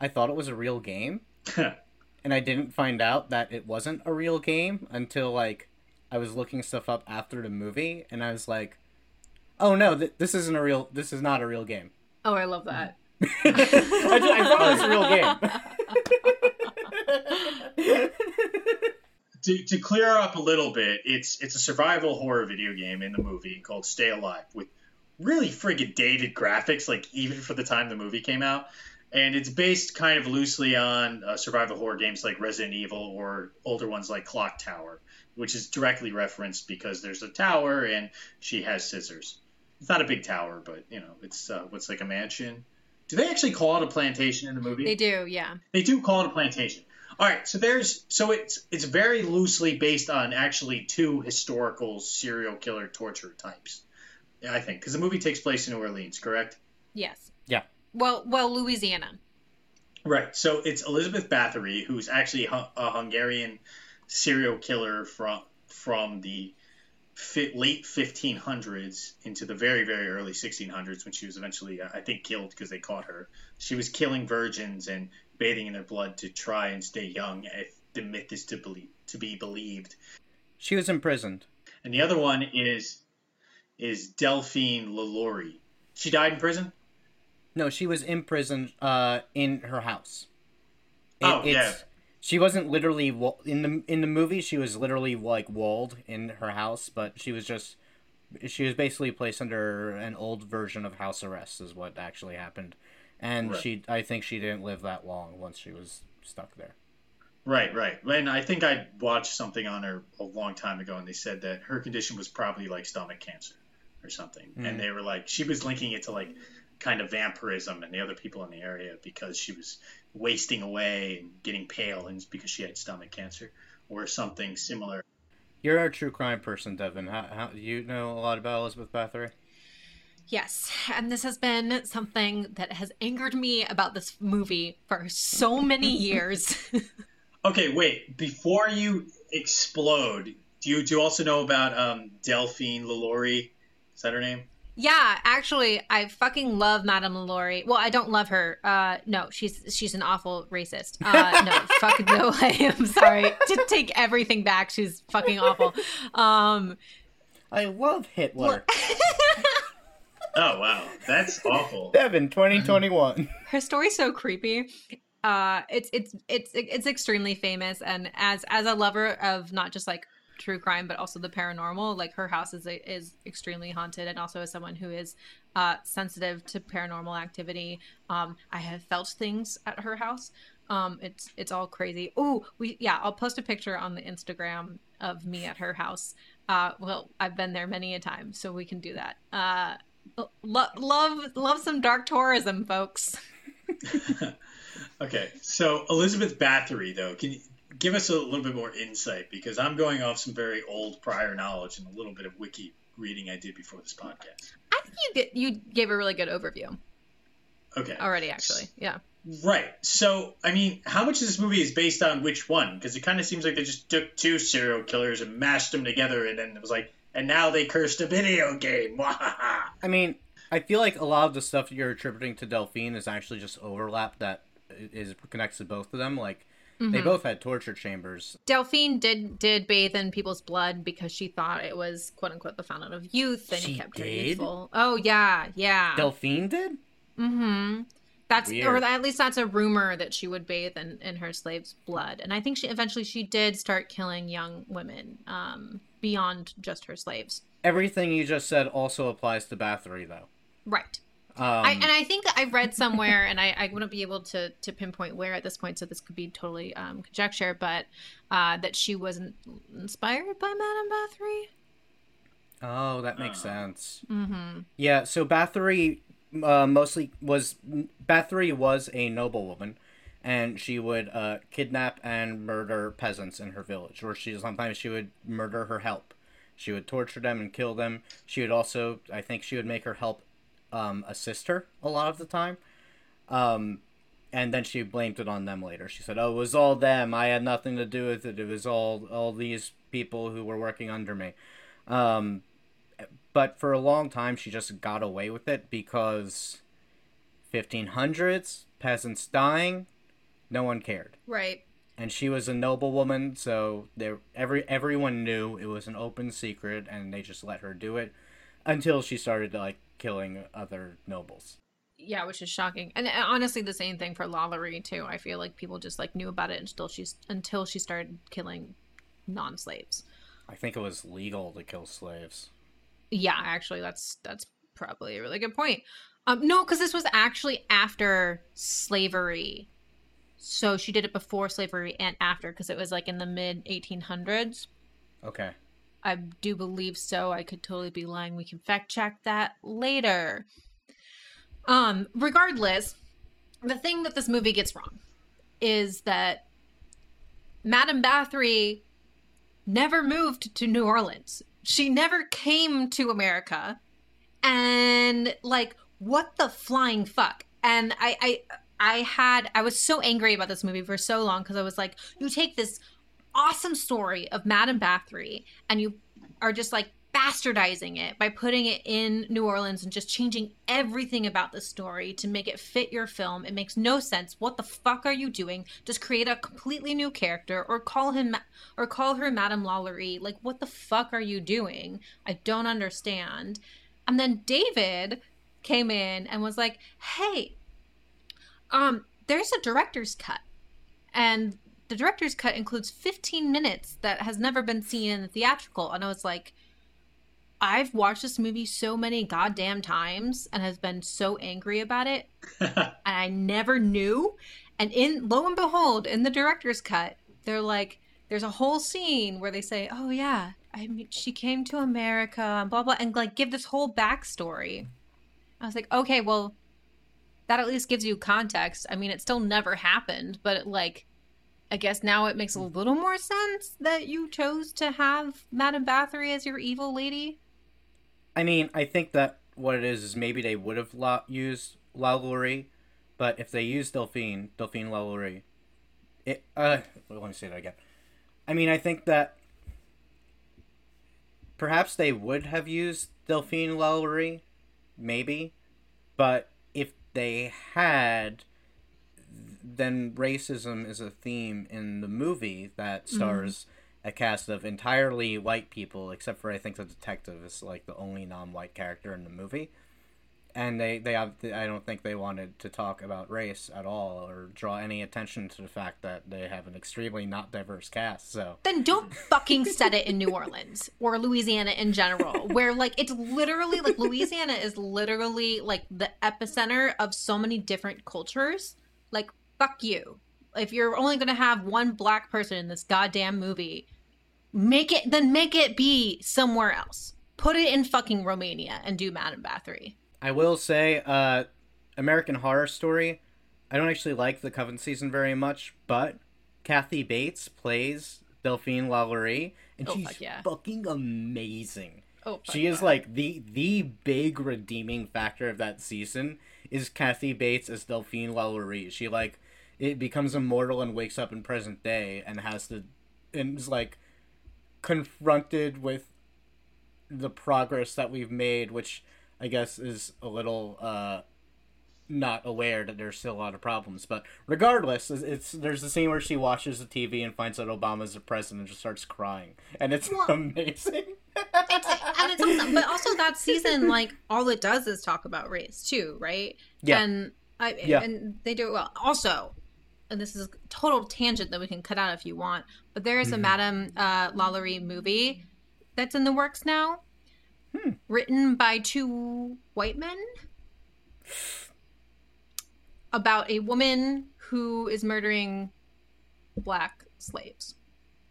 I thought it was a real game, and I didn't find out that it wasn't a real game until like I was looking stuff up after the movie, and I was like, "Oh no, th- this isn't a real. This is not a real game." Oh, I love that. I, just, I thought it was a real game. to, to clear up a little bit, it's it's a survival horror video game in the movie called Stay Alive with really friggin' dated graphics, like even for the time the movie came out. And it's based kind of loosely on uh, survival horror games like Resident Evil or older ones like Clock Tower, which is directly referenced because there's a tower and she has scissors. It's not a big tower, but you know, it's uh, what's like a mansion. Do they actually call it a plantation in the movie? They do, yeah. They do call it a plantation. All right, so there's so it's it's very loosely based on actually two historical serial killer torture types. I think because the movie takes place in New Orleans, correct? Yes. Yeah. Well, well, Louisiana. Right. So it's Elizabeth Bathory, who's actually a Hungarian serial killer from from the late 1500s into the very very early 1600s when she was eventually I think killed because they caught her. She was killing virgins and bathing in their blood to try and stay young if the myth is to believe to be believed. She was imprisoned. And the other one is is Delphine LaLaurie. She died in prison? No, she was imprisoned uh, in her house. It, oh yeah. She wasn't literally in the in the movie. She was literally like walled in her house, but she was just she was basically placed under an old version of house arrest. Is what actually happened, and right. she I think she didn't live that long once she was stuck there. Right, right. And I think I watched something on her a long time ago, and they said that her condition was probably like stomach cancer or something, mm. and they were like she was linking it to like kind of vampirism and the other people in the area because she was wasting away and getting pale and because she had stomach cancer or something similar. You're a true crime person, Devin. How, how you know a lot about Elizabeth Bathory? Yes, and this has been something that has angered me about this movie for so many years. okay, wait. Before you explode, do you do you also know about um, Delphine LaLaurie? Is that her name? Yeah, actually, I fucking love Madame LaLaurie. Well, I don't love her. Uh, no, she's she's an awful racist. Uh, no, fuck no. I'm sorry. To take everything back, she's fucking awful. Um, I love Hitler. oh wow, that's awful. Devin, 2021. Her story's so creepy. Uh, it's it's it's it's extremely famous, and as as a lover of not just like true crime but also the paranormal like her house is is extremely haunted and also as someone who is uh sensitive to paranormal activity um i have felt things at her house. Um it's it's all crazy. Oh we yeah i'll post a picture on the instagram of me at her house. Uh well i've been there many a time so we can do that. Uh lo- love love some dark tourism folks. Okay so elizabeth bathory though can you give us a little bit more insight because I'm going off some very old prior knowledge and a little bit of wiki reading I did before this podcast. I think you get, you gave a really good overview. Okay. Already, actually, yeah. Right. So, I mean, how much of this movie is based on which one? Because it kind of seems like they just took two serial killers and mashed them together, and then it was like, and now they cursed a video game. I mean, I feel like a lot of the stuff you're attributing to Delphine is actually just overlap that is connects to both of them. Like, Mm-hmm. They both had torture chambers. Delphine did did bathe in people's blood because she thought it was quote unquote the fountain of youth and she it kept did? her youthful. Oh yeah, yeah. Delphine did? Mm-hmm. That's Weird. or at least that's a rumor that she would bathe in, in her slaves' blood. And I think she eventually she did start killing young women, um, beyond just her slaves. Everything you just said also applies to Bathory though. Right. Um, I, and I think I read somewhere, and I, I wouldn't be able to to pinpoint where at this point, so this could be totally um, conjecture, but uh, that she wasn't inspired by Madame Bathory. Oh, that makes uh. sense. Mm-hmm. Yeah, so Bathory uh, mostly was Bathory was a noblewoman, and she would uh, kidnap and murder peasants in her village, or she sometimes she would murder her help. She would torture them and kill them. She would also, I think, she would make her help um, assist her a lot of the time. Um, and then she blamed it on them later. She said, "Oh, it was all them. I had nothing to do with it. It was all all these people who were working under me." Um, but for a long time, she just got away with it because 1500s peasants dying, no one cared. Right. And she was a noblewoman, so there every everyone knew it was an open secret, and they just let her do it until she started to like killing other nobles. Yeah, which is shocking. And honestly, the same thing for Lalaurie too. I feel like people just like knew about it until she's until she started killing non-slaves. I think it was legal to kill slaves. Yeah, actually, that's that's probably a really good point. Um, no, because this was actually after slavery. So she did it before slavery and after, because it was like in the mid 1800s. Okay. I do believe so. I could totally be lying. We can fact check that later. Um, regardless, the thing that this movie gets wrong is that Madame Bathory never moved to New Orleans. She never came to America. And like, what the flying fuck? And I I I had I was so angry about this movie for so long because I was like, you take this awesome story of Madame Bathory and you are just like bastardizing it by putting it in New Orleans and just changing everything about the story to make it fit your film. It makes no sense. What the fuck are you doing? Just create a completely new character or call him or call her Madame Lalaurie. Like what the fuck are you doing? I don't understand. And then David came in and was like, "Hey, um there's a director's cut." And the director's cut includes 15 minutes that has never been seen in the theatrical. And I was like, I've watched this movie so many goddamn times and has been so angry about it. and I never knew. And in lo and behold, in the director's cut, they're like, there's a whole scene where they say, Oh yeah, I mean she came to America and blah blah and like give this whole backstory. I was like, okay, well, that at least gives you context. I mean, it still never happened, but it, like I guess now it makes a little more sense that you chose to have Madame Bathory as your evil lady. I mean, I think that what it is is maybe they would have lo- used Lalaurie, but if they used Delphine, Delphine Lalaurie, it uh let me say that again. I mean, I think that perhaps they would have used Delphine Lalaurie, maybe, but if they had, then racism is a theme in the movie that mm-hmm. stars a cast of entirely white people, except for I think the detective is like the only non-white character in the movie. And they, they have, I don't think they wanted to talk about race at all or draw any attention to the fact that they have an extremely not diverse cast. So Then don't fucking set it in New Orleans or Louisiana in general, where like it's literally like Louisiana is literally like the epicenter of so many different cultures. Like, fuck you. If you're only gonna have one black person in this goddamn movie, make it then make it be somewhere else. Put it in fucking Romania and do Madame Bathory. I will say, uh, American Horror Story. I don't actually like the Coven season very much, but Kathy Bates plays Delphine Lalaurie, and Oh, she's fuck yeah. fucking amazing. Oh, She is like the the big redeeming factor of that season is Kathy Bates as Delphine Lalaurie. She like it becomes immortal and wakes up in present day and has to and is like confronted with the progress that we've made, which I guess is a little uh not aware that there's still a lot of problems. But regardless, it's, it's there's the scene where she watches the TV and finds that Obama's the president and just starts crying, and it's Well- amazing. it's, and it's also, but also that season, like all it does is talk about race too, right? Yeah. And I Yeah. and they do it well. Also, and this is a total tangent that we can cut out if you want, but there is a Mhm. Madame uh, Lalaurie movie that's in the works now, Hmm. written by two white men about a woman who is murdering black slaves.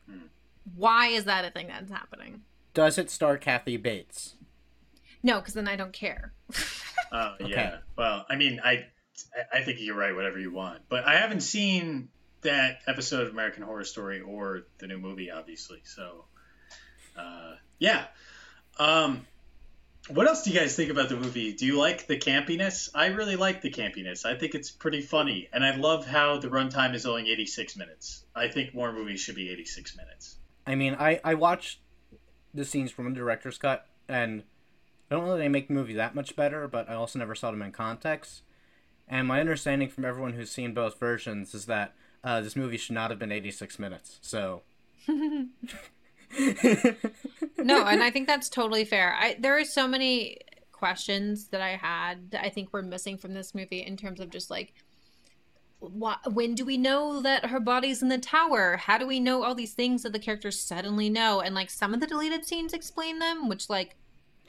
Hmm. Why is that a thing that's happening? Does it star Kathy Bates? No, because then I don't care. Oh Okay. yeah. Well, I mean, I I think you can write whatever you want, but I haven't seen that episode of American Horror Story or the new movie, obviously. So, uh, yeah. Um, what else do you guys think about the movie? Do you like the campiness? I really like the campiness. I think it's pretty funny, and I love how the runtime is only 86 minutes. I think more movies should be 86 minutes. I mean, I I watched the scenes from the director's cut, and I don't know that they make the movie that much better, but I also never saw them in context. And my understanding from everyone who's seen both versions is that uh, this movie should not have been 86 minutes. So. no, and I think that's totally fair. I there are so many questions that I had that I think were missing from this movie in terms of just like why, when do we know that her body's in the tower? How do we know all these things that the characters suddenly know? And like some of the deleted scenes explain them, which like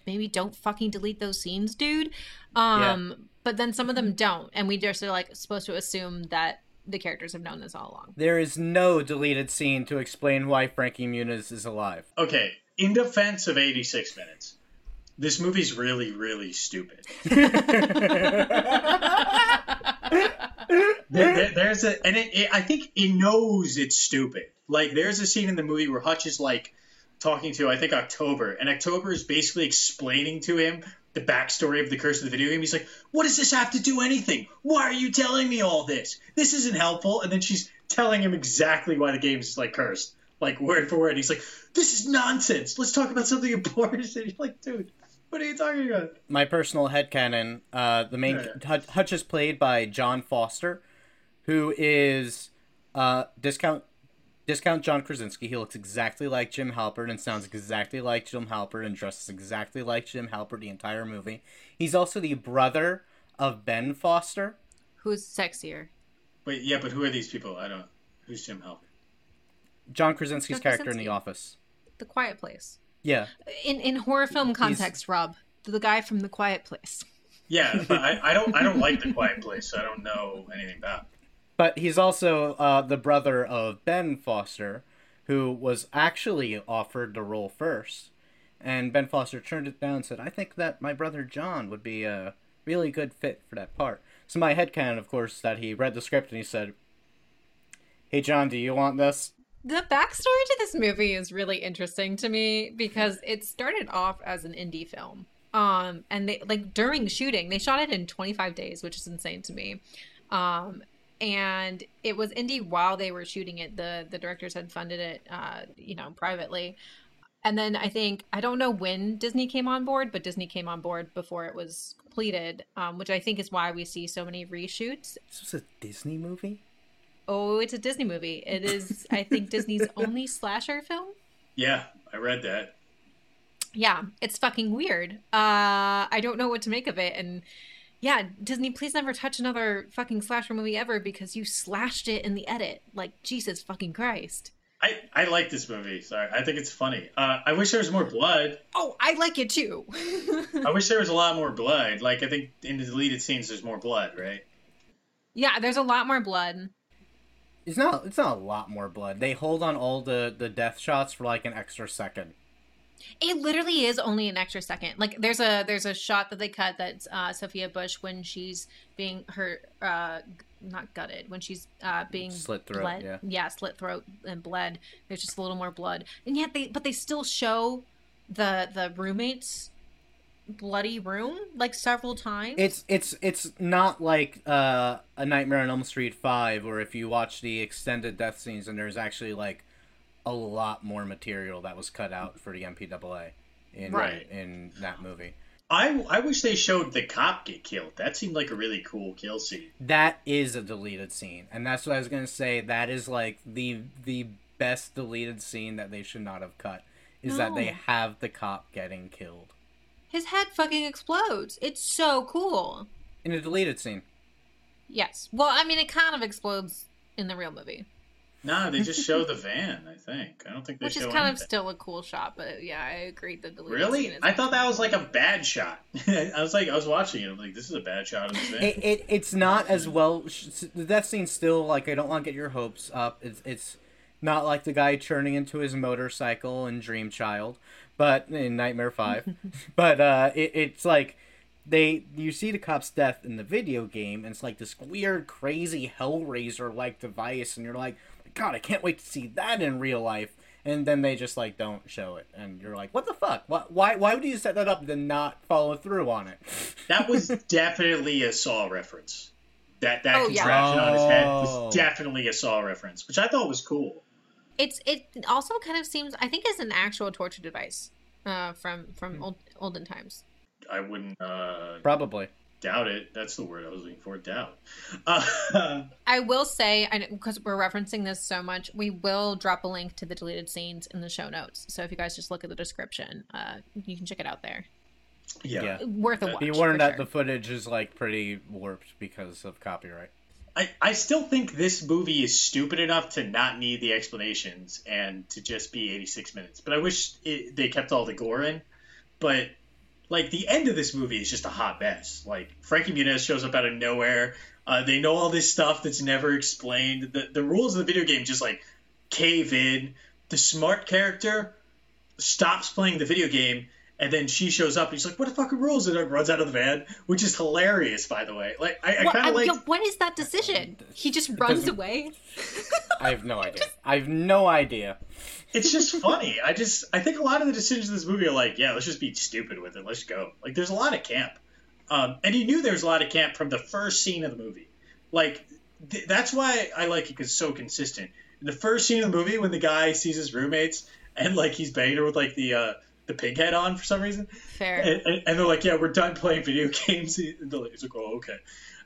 maybe don't fucking delete those scenes, dude. Um but then some of them mm-hmm. don't and we just are like supposed to assume that the characters have known this all along. There is no deleted scene to explain why Frankie Muniz is alive. Okay, in defense of 86 minutes, this movie's really, really stupid. There, there- there's a, and it, it, I think it knows it's stupid. Like, there's a scene in the movie where Hutch is like talking to, I think, October, and October is basically explaining to him the backstory of the curse of the video game. He's like, "What does this have to do anything? Why are you telling me all this? This isn't helpful." And then she's telling him exactly why the game's like cursed, like word for word. He's like, "This is nonsense. Let's talk about something important." And you're like, "Dude, what are you talking about?" My personal headcanon, uh, the main Yeah. Hutch, Hutch is played by John Foster, who is uh, discount discount John Krasinski. He looks exactly like Jim Halpert and sounds exactly like Jim Halpert and dresses exactly like Jim Halpert the entire movie. He's also the brother of Ben Foster. Who's sexier? Wait, yeah, but who are these people? I don't. Who's Jim Halpert? John Krasinski's John character in The Office. The Quiet Place. Yeah, In in horror film context, Rob, the guy from The Quiet Place. Yeah, but I, I don't. I don't like the Quiet Place, so I don't know anything about. it. But he's also uh, the brother of Ben Foster, who was actually offered the role first. And Ben Foster turned it down and said, I think that my brother John would be a really good fit for that part. So my head headcanon, of course, that he read the script and he said, Hey John, do you want this? The backstory to this movie is really interesting to me because it started off as an indie film. Um, and they like during shooting, they shot it in 25 days, which is insane to me. Um, and it was indie while they were shooting it. The the directors had funded it, uh, you know, privately. And then I think I don't know when Disney came on board, but Disney came on board before it was completed, um, which I think is why we see so many reshoots. This was a Disney movie. Oh, it's a Disney movie. It is, I think, Disney's only slasher film. Yeah, I read that. Yeah, it's fucking weird. Uh, I don't know what to make of it, and yeah, Disney, please never touch another fucking slasher movie ever because you slashed it in the edit. Like Jesus fucking Christ. I, I like this movie. Sorry, I think it's funny. Uh, I wish there was more blood. Oh, I like it too. I wish there was a lot more blood. Like I think in the deleted scenes, there's more blood, right? yeah, there's a lot more blood. It's not. It's not a lot more blood. They hold on all the the death shots for like an extra second. It literally is only an extra second. Like there's a there's a shot that they cut that's uh, Sophia Bush when she's being her uh, not gutted when she's uh, being Slit throat, bled. yeah. yeah, slit throat and bled. There's just a little more blood, and yet they but they still show the the roommates bloody room like several times. It's it's it's not like uh, a Nightmare on Elm Street five, or if you watch the extended death scenes, and there's actually like a lot more material that was cut out for the MPAA in Right. in that movie. I, I wish they showed the cop get killed. That seemed like a really cool kill scene. That is a deleted scene, and that's what I was gonna say. That is like the the best deleted scene that they should not have cut. Is that they have the cop getting killed His head fucking explodes. It's so cool. in a deleted scene. Yes. Well, I mean, it kind of explodes in the real movie, Nah, they just show the van. I think. I don't think they which is show kind of still a cool shot. But yeah, I agree. The deleted Really? scene is I thought that was like a bad shot. I was like, I was watching it. I'm like, this is a bad shot of this van. it, it it's not as well. The death scene's still like I don't want to get your hopes up. It's it's not like the guy churning into his motorcycle in Dream Child, but in Nightmare Five. but uh, it, it's like they you see the cop's death in the video game, and it's like this weird, crazy Hellraiser like device, and you're like, God, I can't wait to see that in real life. And then they just like don't show it, and you're like, "What the fuck? Why? Why, why would you set that up and then not follow through on it?" That was definitely a Saw reference. That that Oh, yeah. contraption on his head Oh. was definitely a Saw reference, which I thought was cool. It's it also kind of seems I think it's an actual torture device uh, from from old, olden times. I wouldn't uh, Probably. Doubt it. That's the word I was looking for. Doubt. Uh, I will say, because we're referencing this so much, we will drop a link to the deleted scenes in the show notes. So if you guys just look at the description, uh, you can check it out there. yeah. Yeah. Worth a watch. Be warned that sure. the footage is like pretty warped because of copyright. I, I still think this movie is stupid enough to not need the explanations and to just be 86 minutes. But I wish it, they kept all the gore in. But like the end of this movie is just a hot mess. Like Frankie Muniz shows up out of nowhere. Uh, they know all this stuff that's never explained. The the rules of the video game just like cave in. The smart character stops playing the video game. And then she shows up and she's like, "What the fucking rules?" And then runs out of the van, which is hilarious, by the way. Like, I, I kind of like. yo, what is that decision? He just runs away. I have no idea. I have no idea. it's just funny. I just I think a lot of the decisions in this movie are like, yeah, let's just be stupid with it. Let's go. Like there's a lot of camp, um, and you knew there was a lot of camp from the first scene of the movie. Like th- that's why I like it because it's so consistent. In the first scene of the movie, when the guy sees his roommates and like he's banging her with like the uh, the pig head on for some reason, Fair. and, and, and they're like, yeah, we're done playing video games. And they're like, he's like, oh, okay.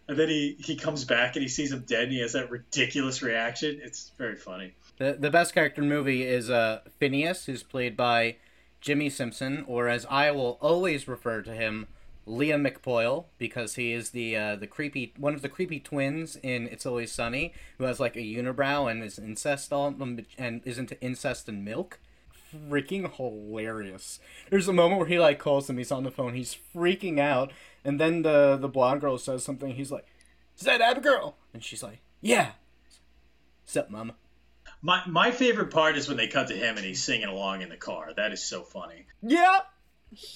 And then he, he comes back and he sees him dead and he has that ridiculous reaction. It's very funny. The the best character in the movie is uh Phineas, who's played by Jimmy Simpson, or as I will always refer to him, Liam McPoyle, because he is the uh, the creepy one of the creepy twins in It's Always Sunny, who has like a unibrow and is incest all and is into incest and milk. Freaking hilarious. There's a moment where he like calls him, he's on the phone, he's freaking out, and then the the blonde girl says something, he's like, Is that Abigail? And she's like, Yeah. Sup, mama? My my favorite part is when they cut to him and he's singing along in the car. That is so funny. Yeah.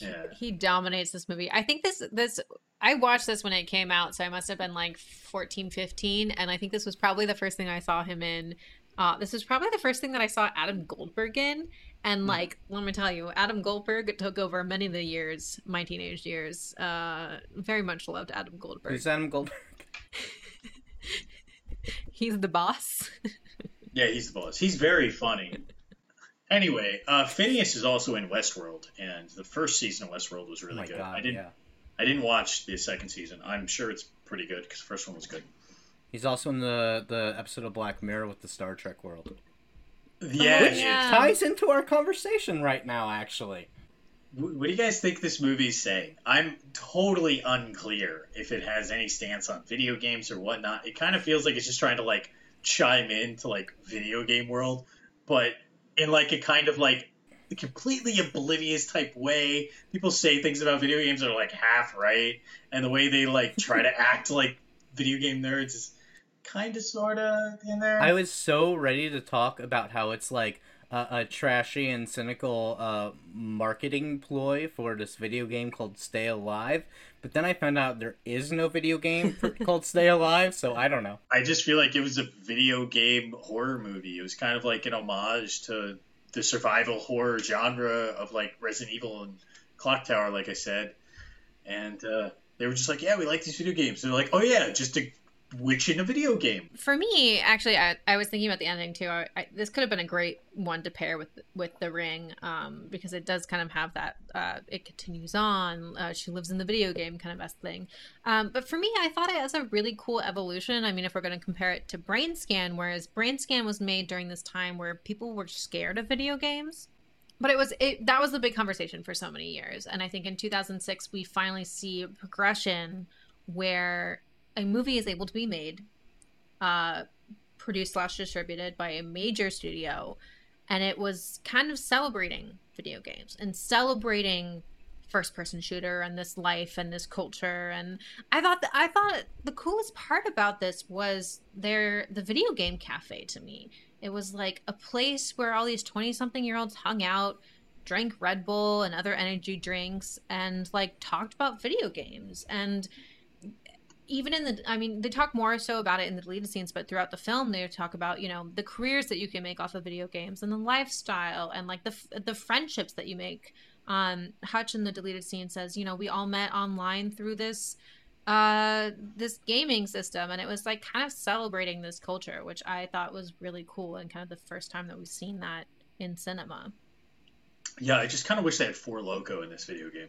Yeah. He dominates this movie. I think this this I watched this when it came out, so I must have been like 14, 15, and I think this was probably the first thing I saw him in Uh, this was probably the first thing that I saw Adam Goldberg in. And Hmm. like, let me tell you, Adam Goldberg took over many of the years, my teenage years. Uh, very much loved Adam Goldberg. Who's Adam Goldberg? He's the boss. Yeah, he's the boss. He's very funny. Anyway, uh, Phineas is also in Westworld, and the first season of Westworld was Oh really my good. god, I didn't, yeah. I didn't watch the second season. I'm sure it's pretty good because the first one was good. He's also in the the episode of Black Mirror with the Star Trek world. Yeah. Which- yeah. Ties into our conversation right now, actually. What do you guys think this movie's saying? I'm totally unclear if it has any stance on video games or whatnot. It kind of feels like it's just trying to like chime into like video game world, but in like a kind of like completely oblivious type way. People say things about video games that are like half right, and the way they like try to act like video game nerds is kind of sort of in there. I was so ready to talk about how it's like a, a trashy and cynical uh, marketing ploy for this video game called Stay Alive, but then I found out there is no video game for, called Stay Alive, so I don't know. I just feel like it was a video game horror movie. It was kind of like an homage to the survival horror genre of like Resident Evil and Clock Tower, like I said. And uh, they were just like, yeah, we like these video games. They're like, oh yeah, just a witch in a video game. For me, actually, I, I was thinking about the ending too. I, I, this could have been a great one to pair with with the ring, um, because it does kind of have that. Uh, it continues on. Uh, she lives in the video game kind of best thing. Um, but for me, I thought it was a really cool evolution. I mean, if we're going to compare it to Brain Scan, whereas Brain Scan was made during this time where people were scared of video games. But it was it that was the big conversation for so many years, and I think in 2006 we finally see progression where a movie is able to be made, uh, produced slash distributed by a major studio, and it was kind of celebrating video games and celebrating first person shooter and this life and this culture. And i thought that i thought the coolest part about this was their the video game cafe to me. It was like a place where all these 20 something year olds hung out drank red bull and other energy drinks and like talked about video games. And even in the i mean they talk more so about it in the deleted scenes but throughout the film they talk about you know the careers that you can make off of video games and the lifestyle and like the the friendships that you make um hutch in the deleted scene says you know we all met online through this uh this gaming system and it was like kind of celebrating this culture which i thought was really cool and kind of the first time that we've seen that in cinema Yeah, I just kind of wish they had Four Loco in this video game.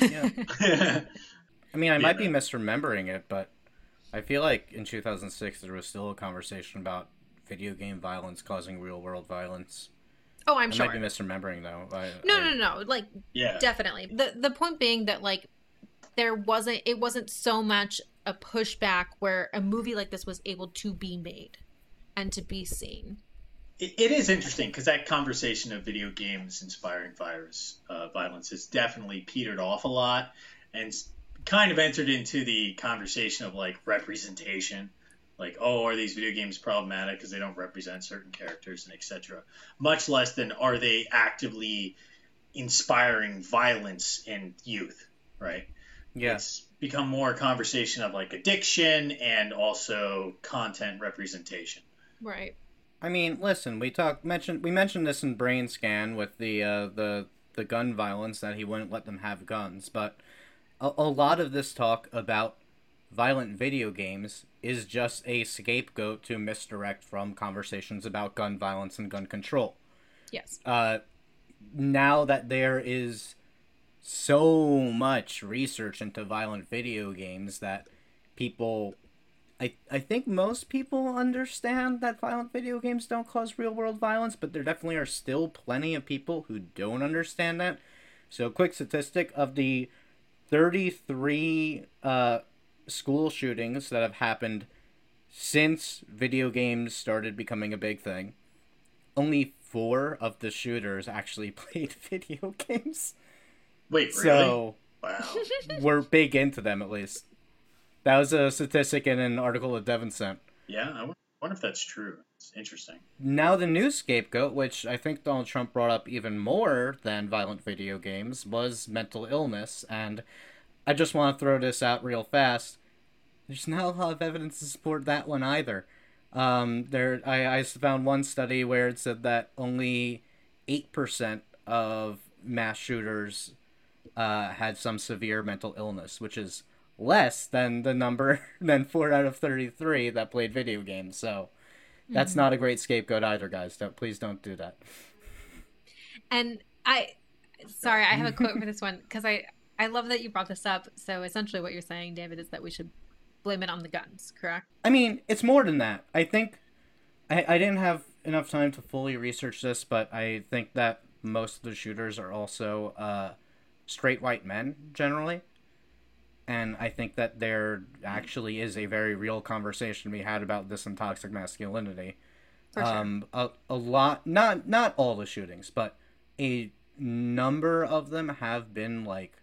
Yeah. I mean, I Yeah, might be misremembering it, but I feel like in 2006 there was still a conversation about video game violence causing real world violence. oh i'm I sure might be misremembering though. I, no I- no no like yeah. definitely the the point being that like there wasn't it wasn't so much a pushback where a movie like this was able to be made and to be seen It, it is interesting because that conversation of video games inspiring virus uh, violence has definitely petered off a lot and s- kind of entered into the conversation of like representation. Like, oh, are these video games problematic because they don't represent certain characters and etc. Much less than are they actively inspiring violence in youth, right? Yeah. It's become more a conversation of like addiction and also content representation. right I mean, listen, we talked mentioned we mentioned this in Brain Scan with the uh, the the gun violence that he wouldn't let them have guns, but a, a lot of this talk about violent video games is just a scapegoat to misdirect from conversations about gun violence and gun control. yes Uh, now that there is so much research into violent video games that people I, I think most people understand that violent video games don't cause real world violence, but there definitely are still plenty of people who don't understand that. So, quick statistic of the 33 uh, school shootings that have happened since video games started becoming a big thing, only four of the shooters actually played video games. Wait, really? So, wow. we're big into them at least. That was a statistic in an article that Devin sent. Yeah, I wonder if that's true. It's interesting. Now, the new scapegoat, which I think Donald Trump brought up even more than violent video games, was mental illness. And I just want to throw this out real fast. There's not a lot of evidence to support that one either. Um, there, I, I found one study where it said that only eight percent of mass shooters uh, had some severe mental illness, which is less than the number than four out of thirty-three that played video games. So that's mm-hmm. not a great scapegoat either, guys. Don't please don't do that. And I, sorry, I have a quote for this one because I I love that you brought this up. So essentially, what you're saying, David, is that we should blame it on the guns, correct? I mean, it's more than that. I think I, I didn't have enough time to fully research this, but I think that most of the shooters are also uh, straight white men generally. And I think that there actually is a very real conversation we had about this in toxic masculinity. For sure. Um, a, a lot, not not all the shootings, but a number of them have been like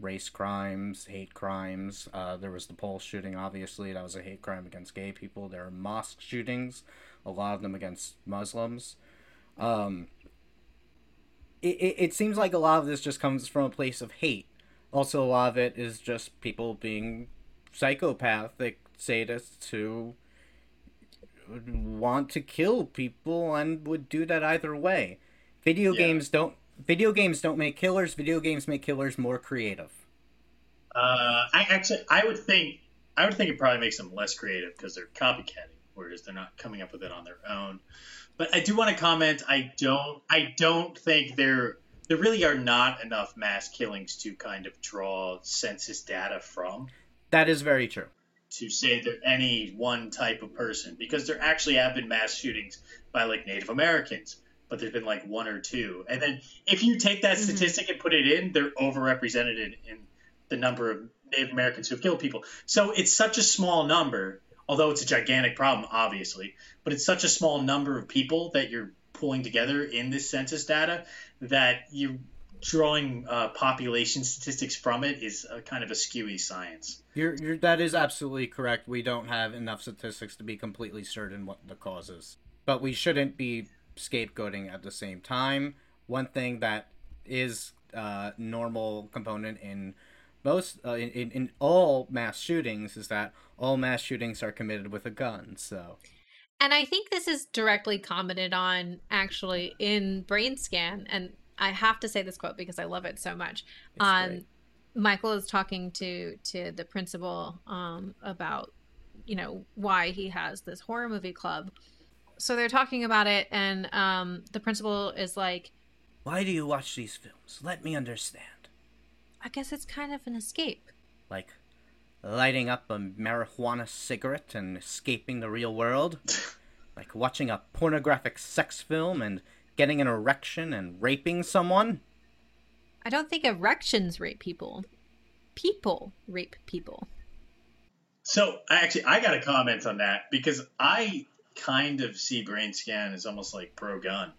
race crimes, hate crimes. Uh, there was the Pulse shooting, obviously, that was a hate crime against gay people. There are mosque shootings, a lot of them against Muslims. Um, it, it, it seems like a lot of this just comes from a place of hate. Also, a lot of it is just people being psychopathic sadists who want to kill people and would do that either way. Video yeah. games don't video games don't make killers. Video games make killers more creative. Uh, I actually, I would think, I would think it probably makes them less creative because they're copycatting, whereas they're not coming up with it on their own. But I do want to comment. I don't, I don't think there, there really are not enough mass killings to kind of draw census data from. That is very true. To say that any one type of person, because there actually have been mass shootings by like Native Americans but there's been like one or two. And then if you take that mm-hmm. statistic and put it in, they're overrepresented in, in the number of Native Americans who have killed people. So it's such a small number, although it's a gigantic problem, obviously, but it's such a small number of people that you're pulling together in this census data that you drawing uh, population statistics from it is kind of a skewy science. You're, you're, that is absolutely correct. We don't have enough statistics to be completely certain what the cause is. But we shouldn't be scapegoating at the same time. One thing that is uh, normal component in most uh, in, in all mass shootings is that all mass shootings are committed with a gun so and i think this is directly commented on actually in brain scan and i have to say this quote because i love it so much um, michael is talking to to the principal um, about you know why he has this horror movie club so they're talking about it, and um, the principal is like, "Why do you watch these films? Let me understand." I guess it's kind of an escape. Like lighting up a marijuana cigarette and escaping the real world. like watching a pornographic sex film and getting an erection and raping someone. I don't think erections rape people. People rape people. So actually, I got to comment on that because I kind of see Brain Scan as almost like pro gun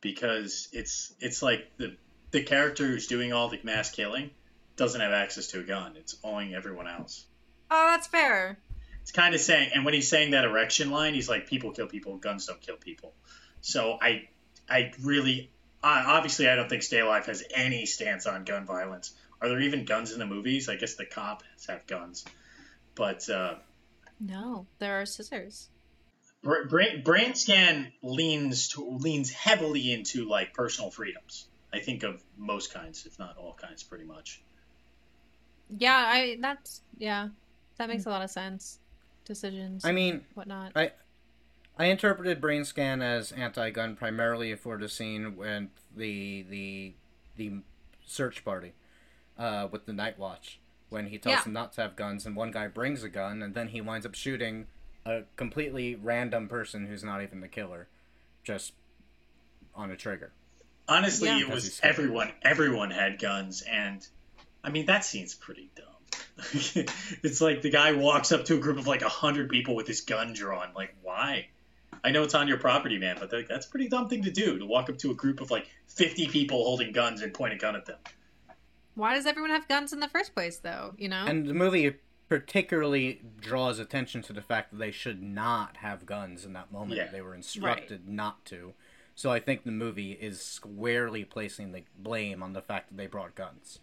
because it's it's like the the character who's doing all the mass killing doesn't have access to a gun. It's owing everyone else. Oh, that's fair. It's kind of saying, and when he's saying that erection line, he's like, "People kill people, guns don't kill people." So I, I really, obviously, I don't think Stay Alive has any stance on gun violence. Are there even guns in the movies? I guess the cops have guns, but uh, no, there are scissors brain, brain scan leans to, leans heavily into like personal freedoms. I think of most kinds, if not all kinds, pretty much. Yeah, I that's yeah, that makes a lot of sense. Decisions. I mean, whatnot. I I interpreted brain scan as anti-gun primarily for the scene when the the the search party uh, with the night watch when he tells yeah. them not to have guns and one guy brings a gun and then he winds up shooting a completely random person who's not even the killer, just on a trigger. Honestly, yeah. it was everyone. Everyone had guns, and I mean that scene's pretty dumb. it's like the guy walks up to a group of like a hundred people with his gun drawn. Like, why? I know it's on your property, man, but that's a pretty dumb thing to do to walk up to a group of like fifty people holding guns and point a gun at them. Why does everyone have guns in the first place, though? You know. And the movie particularly draws attention to the fact that they should not have guns in that moment. Yeah. They were instructed right. not to. So I think the movie is squarely placing the blame on the fact that they brought guns.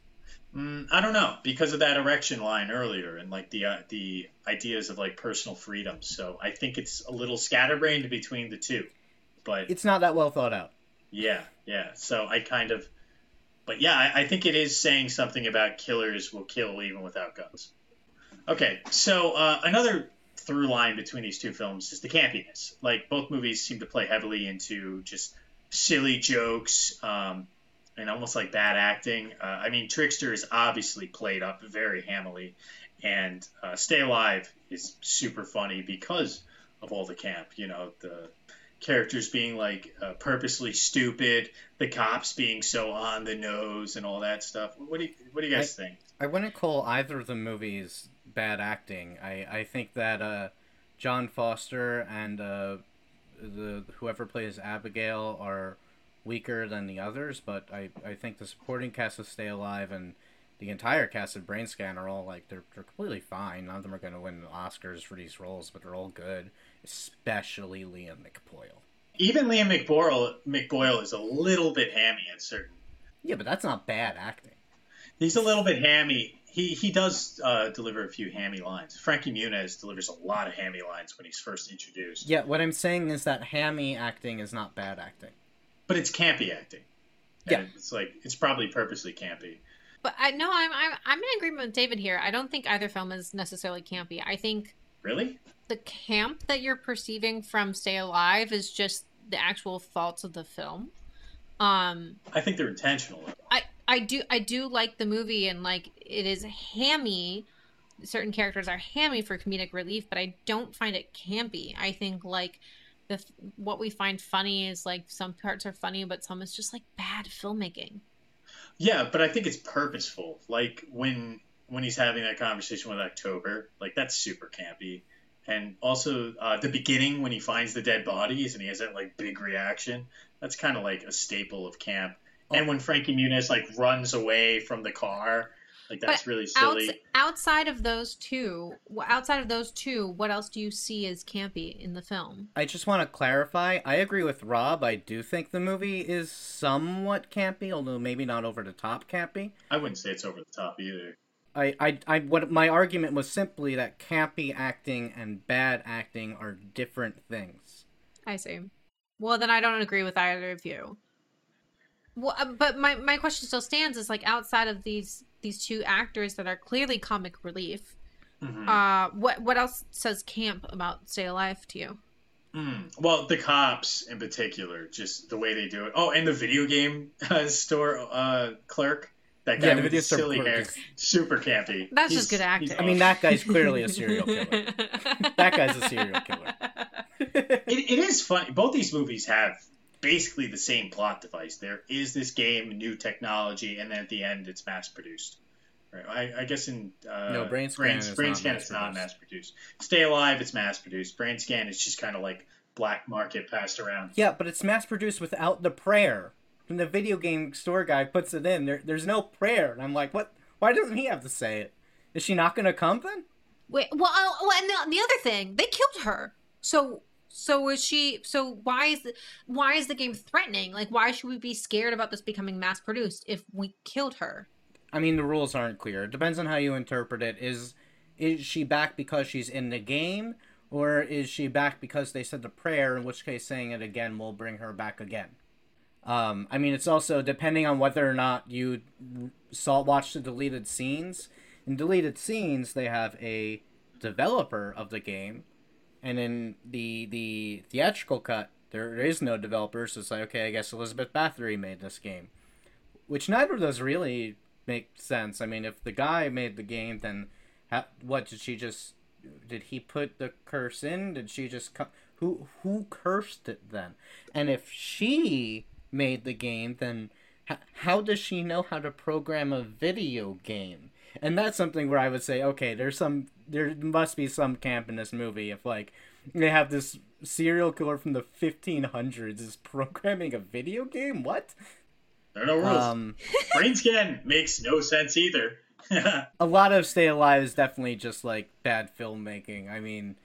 Mm, I don't know because of that erection line earlier and like the uh, the ideas of like personal freedom. So I think it's a little scatterbrained between the two. But It's not that well thought out. yeah, yeah. So I kind of, but yeah, I, I think it is saying something about killers will kill even without guns. Okay, so uh, another through line between these two films is the campiness. Like both movies seem to play heavily into just silly jokes um, and almost like bad acting. Uh, I mean, Trickster is obviously played up very hammily, and uh, Stay Alive is super funny because of all the camp. You know, the characters being like uh, purposely stupid, the cops being so on the nose, and all that stuff. What do you What do you guys think? I wouldn't call either of the movies bad acting. I, I think that uh, Jon Foster and uh, the whoever plays Abigail are weaker than the others, but I, I think the supporting cast of Stay Alive and the entire cast of Brain Scan are all like they're, they're completely fine. None of them are going to win Oscars for these roles, but they're all good, especially Liam McPoyle. Even Liam McBoyle, McBoyle is a little bit hammy at certain. Yeah, but that's not bad acting. He's a little bit hammy. He he does uh, deliver a few hammy lines. Frankie Muniz delivers a lot of hammy lines when he's first introduced. Yeah, what I'm saying is that hammy acting is not bad acting. But it's campy acting. Yeah. And it's like it's probably purposely campy. But I no, I'm I'm I'm in agreement with David here. I don't think either film is necessarily campy. I think Really? the camp that you're perceiving from Stay Alive is just the actual faults of the film. Um, I think they're intentional. I I do I do like the movie and like it is hammy. Certain characters are hammy for comedic relief, but I don't find it campy. I think like the what we find funny is like some parts are funny, but some is just like bad filmmaking. Yeah, but I think it's purposeful. Like when when he's having that conversation with October, like that's super campy. And also uh, the beginning when he finds the dead bodies and he has that like big reaction, that's kind of like a staple of camp. And when Frankie Muniz like runs away from the car, like that's But really silly. Outs- outside of those two, outside of those two, what else do you see as campy in the film? I just want to clarify. I agree with Rob. I do think the movie is somewhat campy, although maybe not over the top campy. I wouldn't say it's over the top either. I, I, I, what my argument was simply that campy acting and bad acting are different things. I see. Well, then I don't agree with either of you. Well, uh, but my, my question still stands: is like outside of these these two actors that are clearly comic relief, Mhm. uh, what what else says camp about Stay Alive to you? Mm. Well, the cops in particular, just the way they do it. Oh, and the video game uh, store uh, clerk, that guy Yeah, the with video the store silly clerk hair, super campy. That's just good acting. I mean, that guy's clearly a serial killer. that guy's a serial killer. it, it is funny. Both these movies have basically the same plot device. There is this game, new technology, and then at the end, it's mass produced. Right. I, I guess in uh, No, Brain Scan Brain, is Brain not Scan mass it's not produced. mass produced. Stay Alive, it's mass produced. Brain Scan is just kind of like black market passed around. Yeah, but it's mass produced without the prayer. When the video game store guy puts it in, there, there's no prayer. And I'm like, what? Why doesn't he have to say it? Is she not going to come then? Wait, well, uh, well, and the, the other thing, they killed her. So, so is she? So why is the, why is the game threatening? Like, why should we be scared about this becoming mass produced if we killed her? I mean, the rules aren't clear. It depends on how you interpret it. Is is she back because she's in the game, or is she back because they said the prayer? In which case, saying it again will bring her back again. Um, I mean, it's also depending on whether or not you saw watch the deleted scenes. In deleted scenes, they have a developer of the game, and in the the theatrical cut, there is no developers. So it's like, okay, I guess Elizabeth Bathory made this game, which neither of those really make sense. I mean, if the guy made the game, then how, what did she just? Did he put the curse in? Did she just co- who who cursed it then? And if she made the game, then h- how does she know how to program a video game? And that's something where I would say, okay, there's some there must be some camp in this movie if like they have this serial killer from the 1500s is programming a video game. What? There are no rules. Um, Brain Scan makes no sense either. a lot of Stay Alive is definitely just like bad filmmaking. I mean,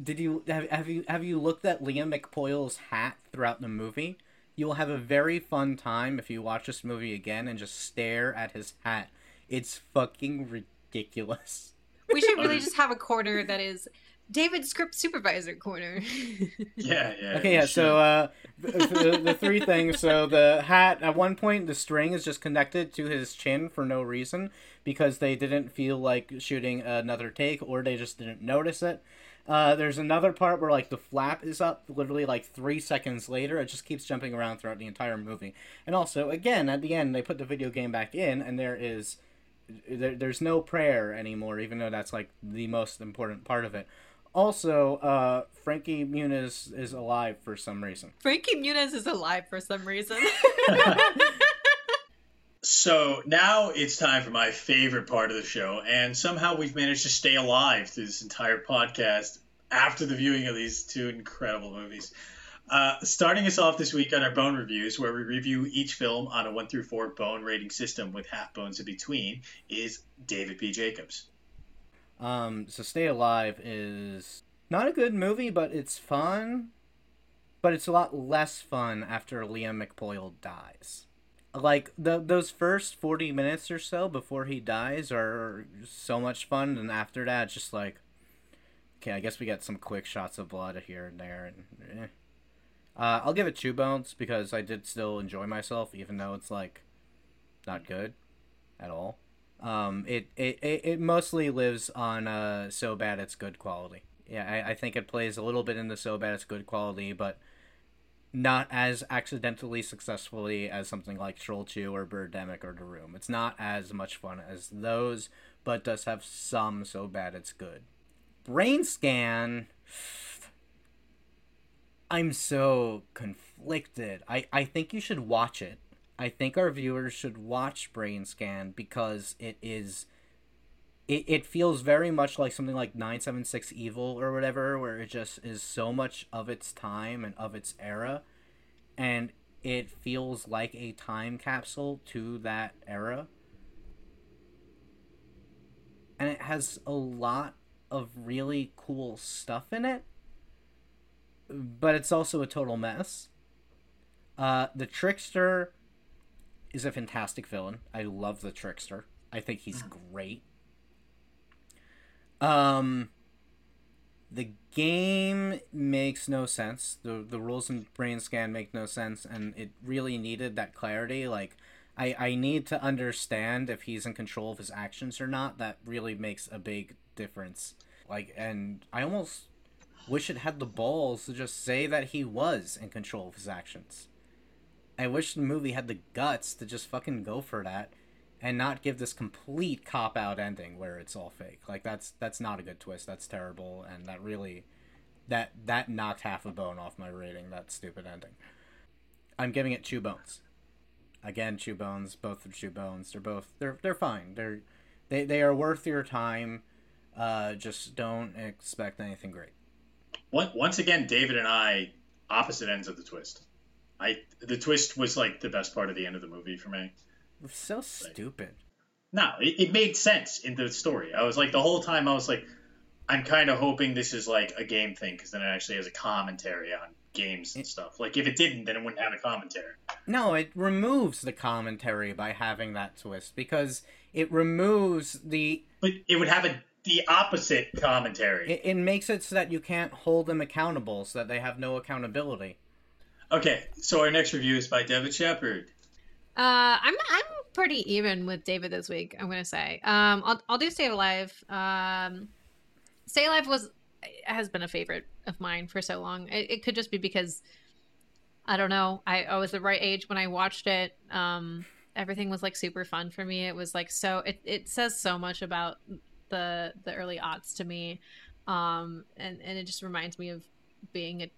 did you have, have you have you looked at Liam McPoyle's hat throughout the movie? You will have a very fun time if you watch this movie again and just stare at his hat. It's fucking ridiculous. We should really just have a corner that is David script supervisor corner. yeah, yeah. Okay, yeah. So uh, the, the three things. So the hat at one point the string is just connected to his chin for no reason because they didn't feel like shooting another take or they just didn't notice it. Uh, there's another part where like the flap is up literally like three seconds later. It just keeps jumping around throughout the entire movie. And also, again, at the end they put the video game back in, and there is there, there's no prayer anymore, even though that's like the most important part of it. Also, uh, Frankie Muniz is alive for some reason. Frankie Muniz is alive for some reason. so now it's time for my favorite part of the show, and somehow we've managed to stay alive through this entire podcast after the viewing of these two incredible movies. Uh, starting us off this week on our bone reviews, where we review each film on a one through four bone rating system with half bones in between, is David P. Jacobs. Um, so Stay Alive is not a good movie, but it's fun. But it's a lot less fun after Liam McPoyle dies. Like the those first forty minutes or so before he dies are so much fun, and after that, just like, okay, I guess we get some quick shots of blood here and there, and eh. Uh, I'll give it two bones because I did still enjoy myself, even though it's like not good at all. Um, it, it, it mostly lives on uh, so bad it's good quality. Yeah, I, I think it plays a little bit in the so bad it's good quality, but not as accidentally successfully as something like Troll 2 or Birdemic or The Room. It's not as much fun as those, but does have some so bad it's good. Brain Scan. I'm so conflicted. I, I think you should watch it I think our viewers should watch Brain Scan because it is it, it feels very much like something like 976 Evil or whatever where it just is so much of its time and of its era and it feels like a time capsule to that era. And it has a lot of really cool stuff in it. But it's also a total mess. Uh, the Trickster is a fantastic villain. I love the Trickster. I think he's mm. great. Um, the game makes no sense. the The rules in Brain Scan make no sense, and it really needed that clarity. Like, I I need to understand if he's in control of his actions or not. That really makes a big difference. Like, and I almost wish it had the balls to just say that he was in control of his actions. I wish the movie had the guts to just fucking go for that and not give this complete cop out ending where it's all fake. Like that's that's not a good twist. That's terrible and that really that that knocked half a bone off my rating, that stupid ending. I'm giving it two bones. Again, two bones, both are two bones. They're both they're they're fine. They're they they are worth your time. Uh just don't expect anything great. Once again, David and I opposite ends of the twist. I the twist was like the best part of the end of the movie for me. So stupid. No, it, it made sense in the story. I was like the whole time I was like, I'm kind of hoping this is like a game thing because then it actually has a commentary on games and stuff. Like if it didn't, then it wouldn't have a commentary. No, it removes the commentary by having that twist because it removes the. But it would have a the opposite commentary. It, it makes it so that you can't hold them accountable, so that they have no accountability. Okay, so our next review is by David Shepard. Uh, I'm I'm pretty even with David this week. I'm gonna say. Um, I'll I'll do Stay Alive. Um, Stay Alive was has been a favorite of mine for so long. It, it could just be because I don't know. I, I was the right age when I watched it. Um, everything was like super fun for me. It was like so. It it says so much about the the early aughts to me, um, and and it just reminds me of being a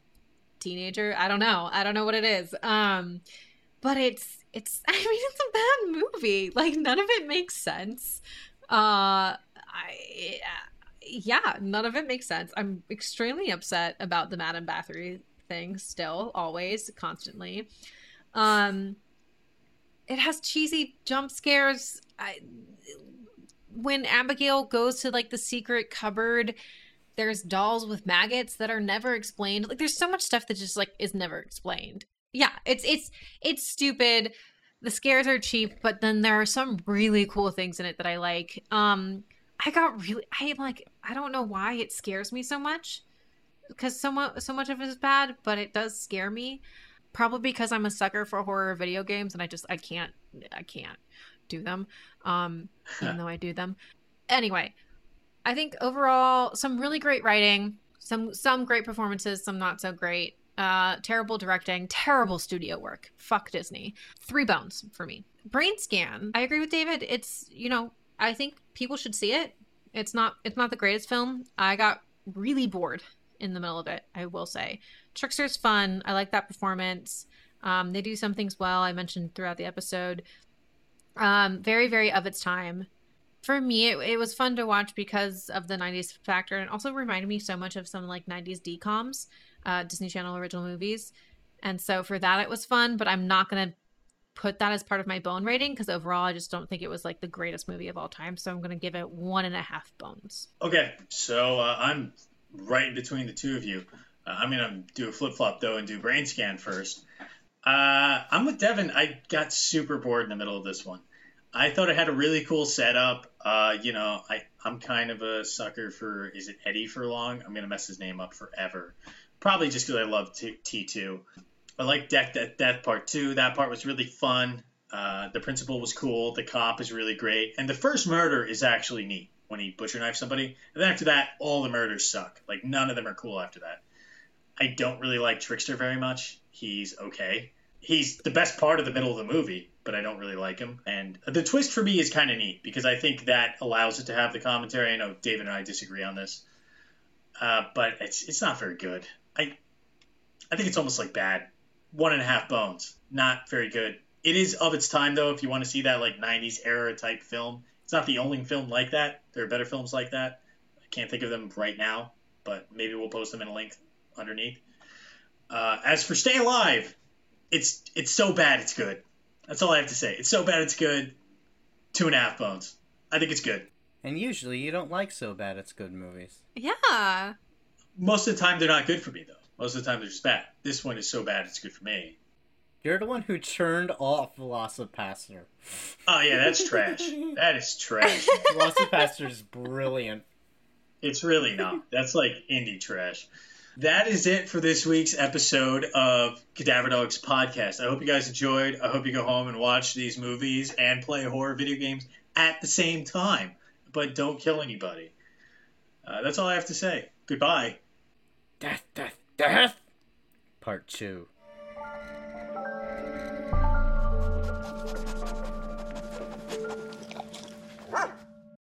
teenager. I don't know. I don't know what it is. Um, but it's it's. I mean, it's a bad movie. Like none of it makes sense. Uh, I yeah, none of it makes sense. I'm extremely upset about the Madame Bathory thing. Still, always, constantly. Um, it has cheesy jump scares. I, when Abigail goes to like the secret cupboard there's dolls with maggots that are never explained. Like there's so much stuff that just like is never explained. yeah, it's it's it's stupid. The scares are cheap, but then there are some really cool things in it that I like. Um, I got really, I like, I don't know why it scares me so much, because so much so much of it is bad, but it does scare me. Probably because I'm a sucker for horror video games, and I just I can't I can't do them, um, even though I do them. Anyway, I think overall some really great writing, some some great performances, some not so great. Uh, terrible directing, terrible studio work. Fuck Disney. Three bones for me. Brain Scan. I agree with David. It's you know I think people should see it. It's not it's not the greatest film. I got really bored in the middle of it. I will say. Trickster's fun. I like that performance. Um, they do some things well. I mentioned throughout the episode. Um, very very of its time for me it, it, was fun to watch because of the 90s factor and also reminded me so much of some like 90s DCOMs uh, Disney Channel original movies. And so for that, it was fun, but I'm not going to put that as part of my bone rating because overall, I just don't think it was like the greatest movie of all time. So I'm going to give it one and a half bones. Okay. So uh, I'm right between the two of you. Uh, I'm going to do a flip flop though and do brain scan first. Uh, I'm with Devin. I got super bored in the middle of this one. I thought it had a really cool setup. Uh, you know, I, I'm kind of a sucker for, is it Eddie Furlong? I'm going to mess his name up forever. Probably just because I love T- 2 I like Deck Death Death Part 2. That part was really fun. Uh, the principal was cool. The cop is really great. And the first murder is actually neat when he butcher knifes somebody. And then after that, all the murders suck. Like, none of them are cool after that. I don't really like Trickster very much. He's okay. He's the best part of the middle of the movie, but I don't really like him. And the twist for me is kind of neat because I think that allows it to have the commentary. I know David and I disagree on this, uh, but it's it's not very good. I I think it's almost like bad. One and a half bones. Not very good. It is of its time though. If you want to see that like '90s era type film, it's not the only film like that. There are better films like that. I can't think of them right now, but maybe we'll post them in a link underneath. Uh, as for Stay Alive, it's it's so bad it's good. That's all I have to say. It's so bad it's good. Two and a half bones. I think it's good. And usually you don't like so bad it's good movies. Yeah most of the time they're not good for me though. Most of the time they're just bad. This one is so bad it's good for me. You're the one who turned off VelociPastor. Oh yeah, that's trash. that is trash. VelociPastor is brilliant. It's really not. That's like indie trash. That is it for this week's episode of Cadaver Dogs podcast. I hope you guys enjoyed. I hope you go home and watch these movies and play horror video games at the same time, but don't kill anybody. Uh, that's all I have to say. Goodbye. Death, death, death. Part two.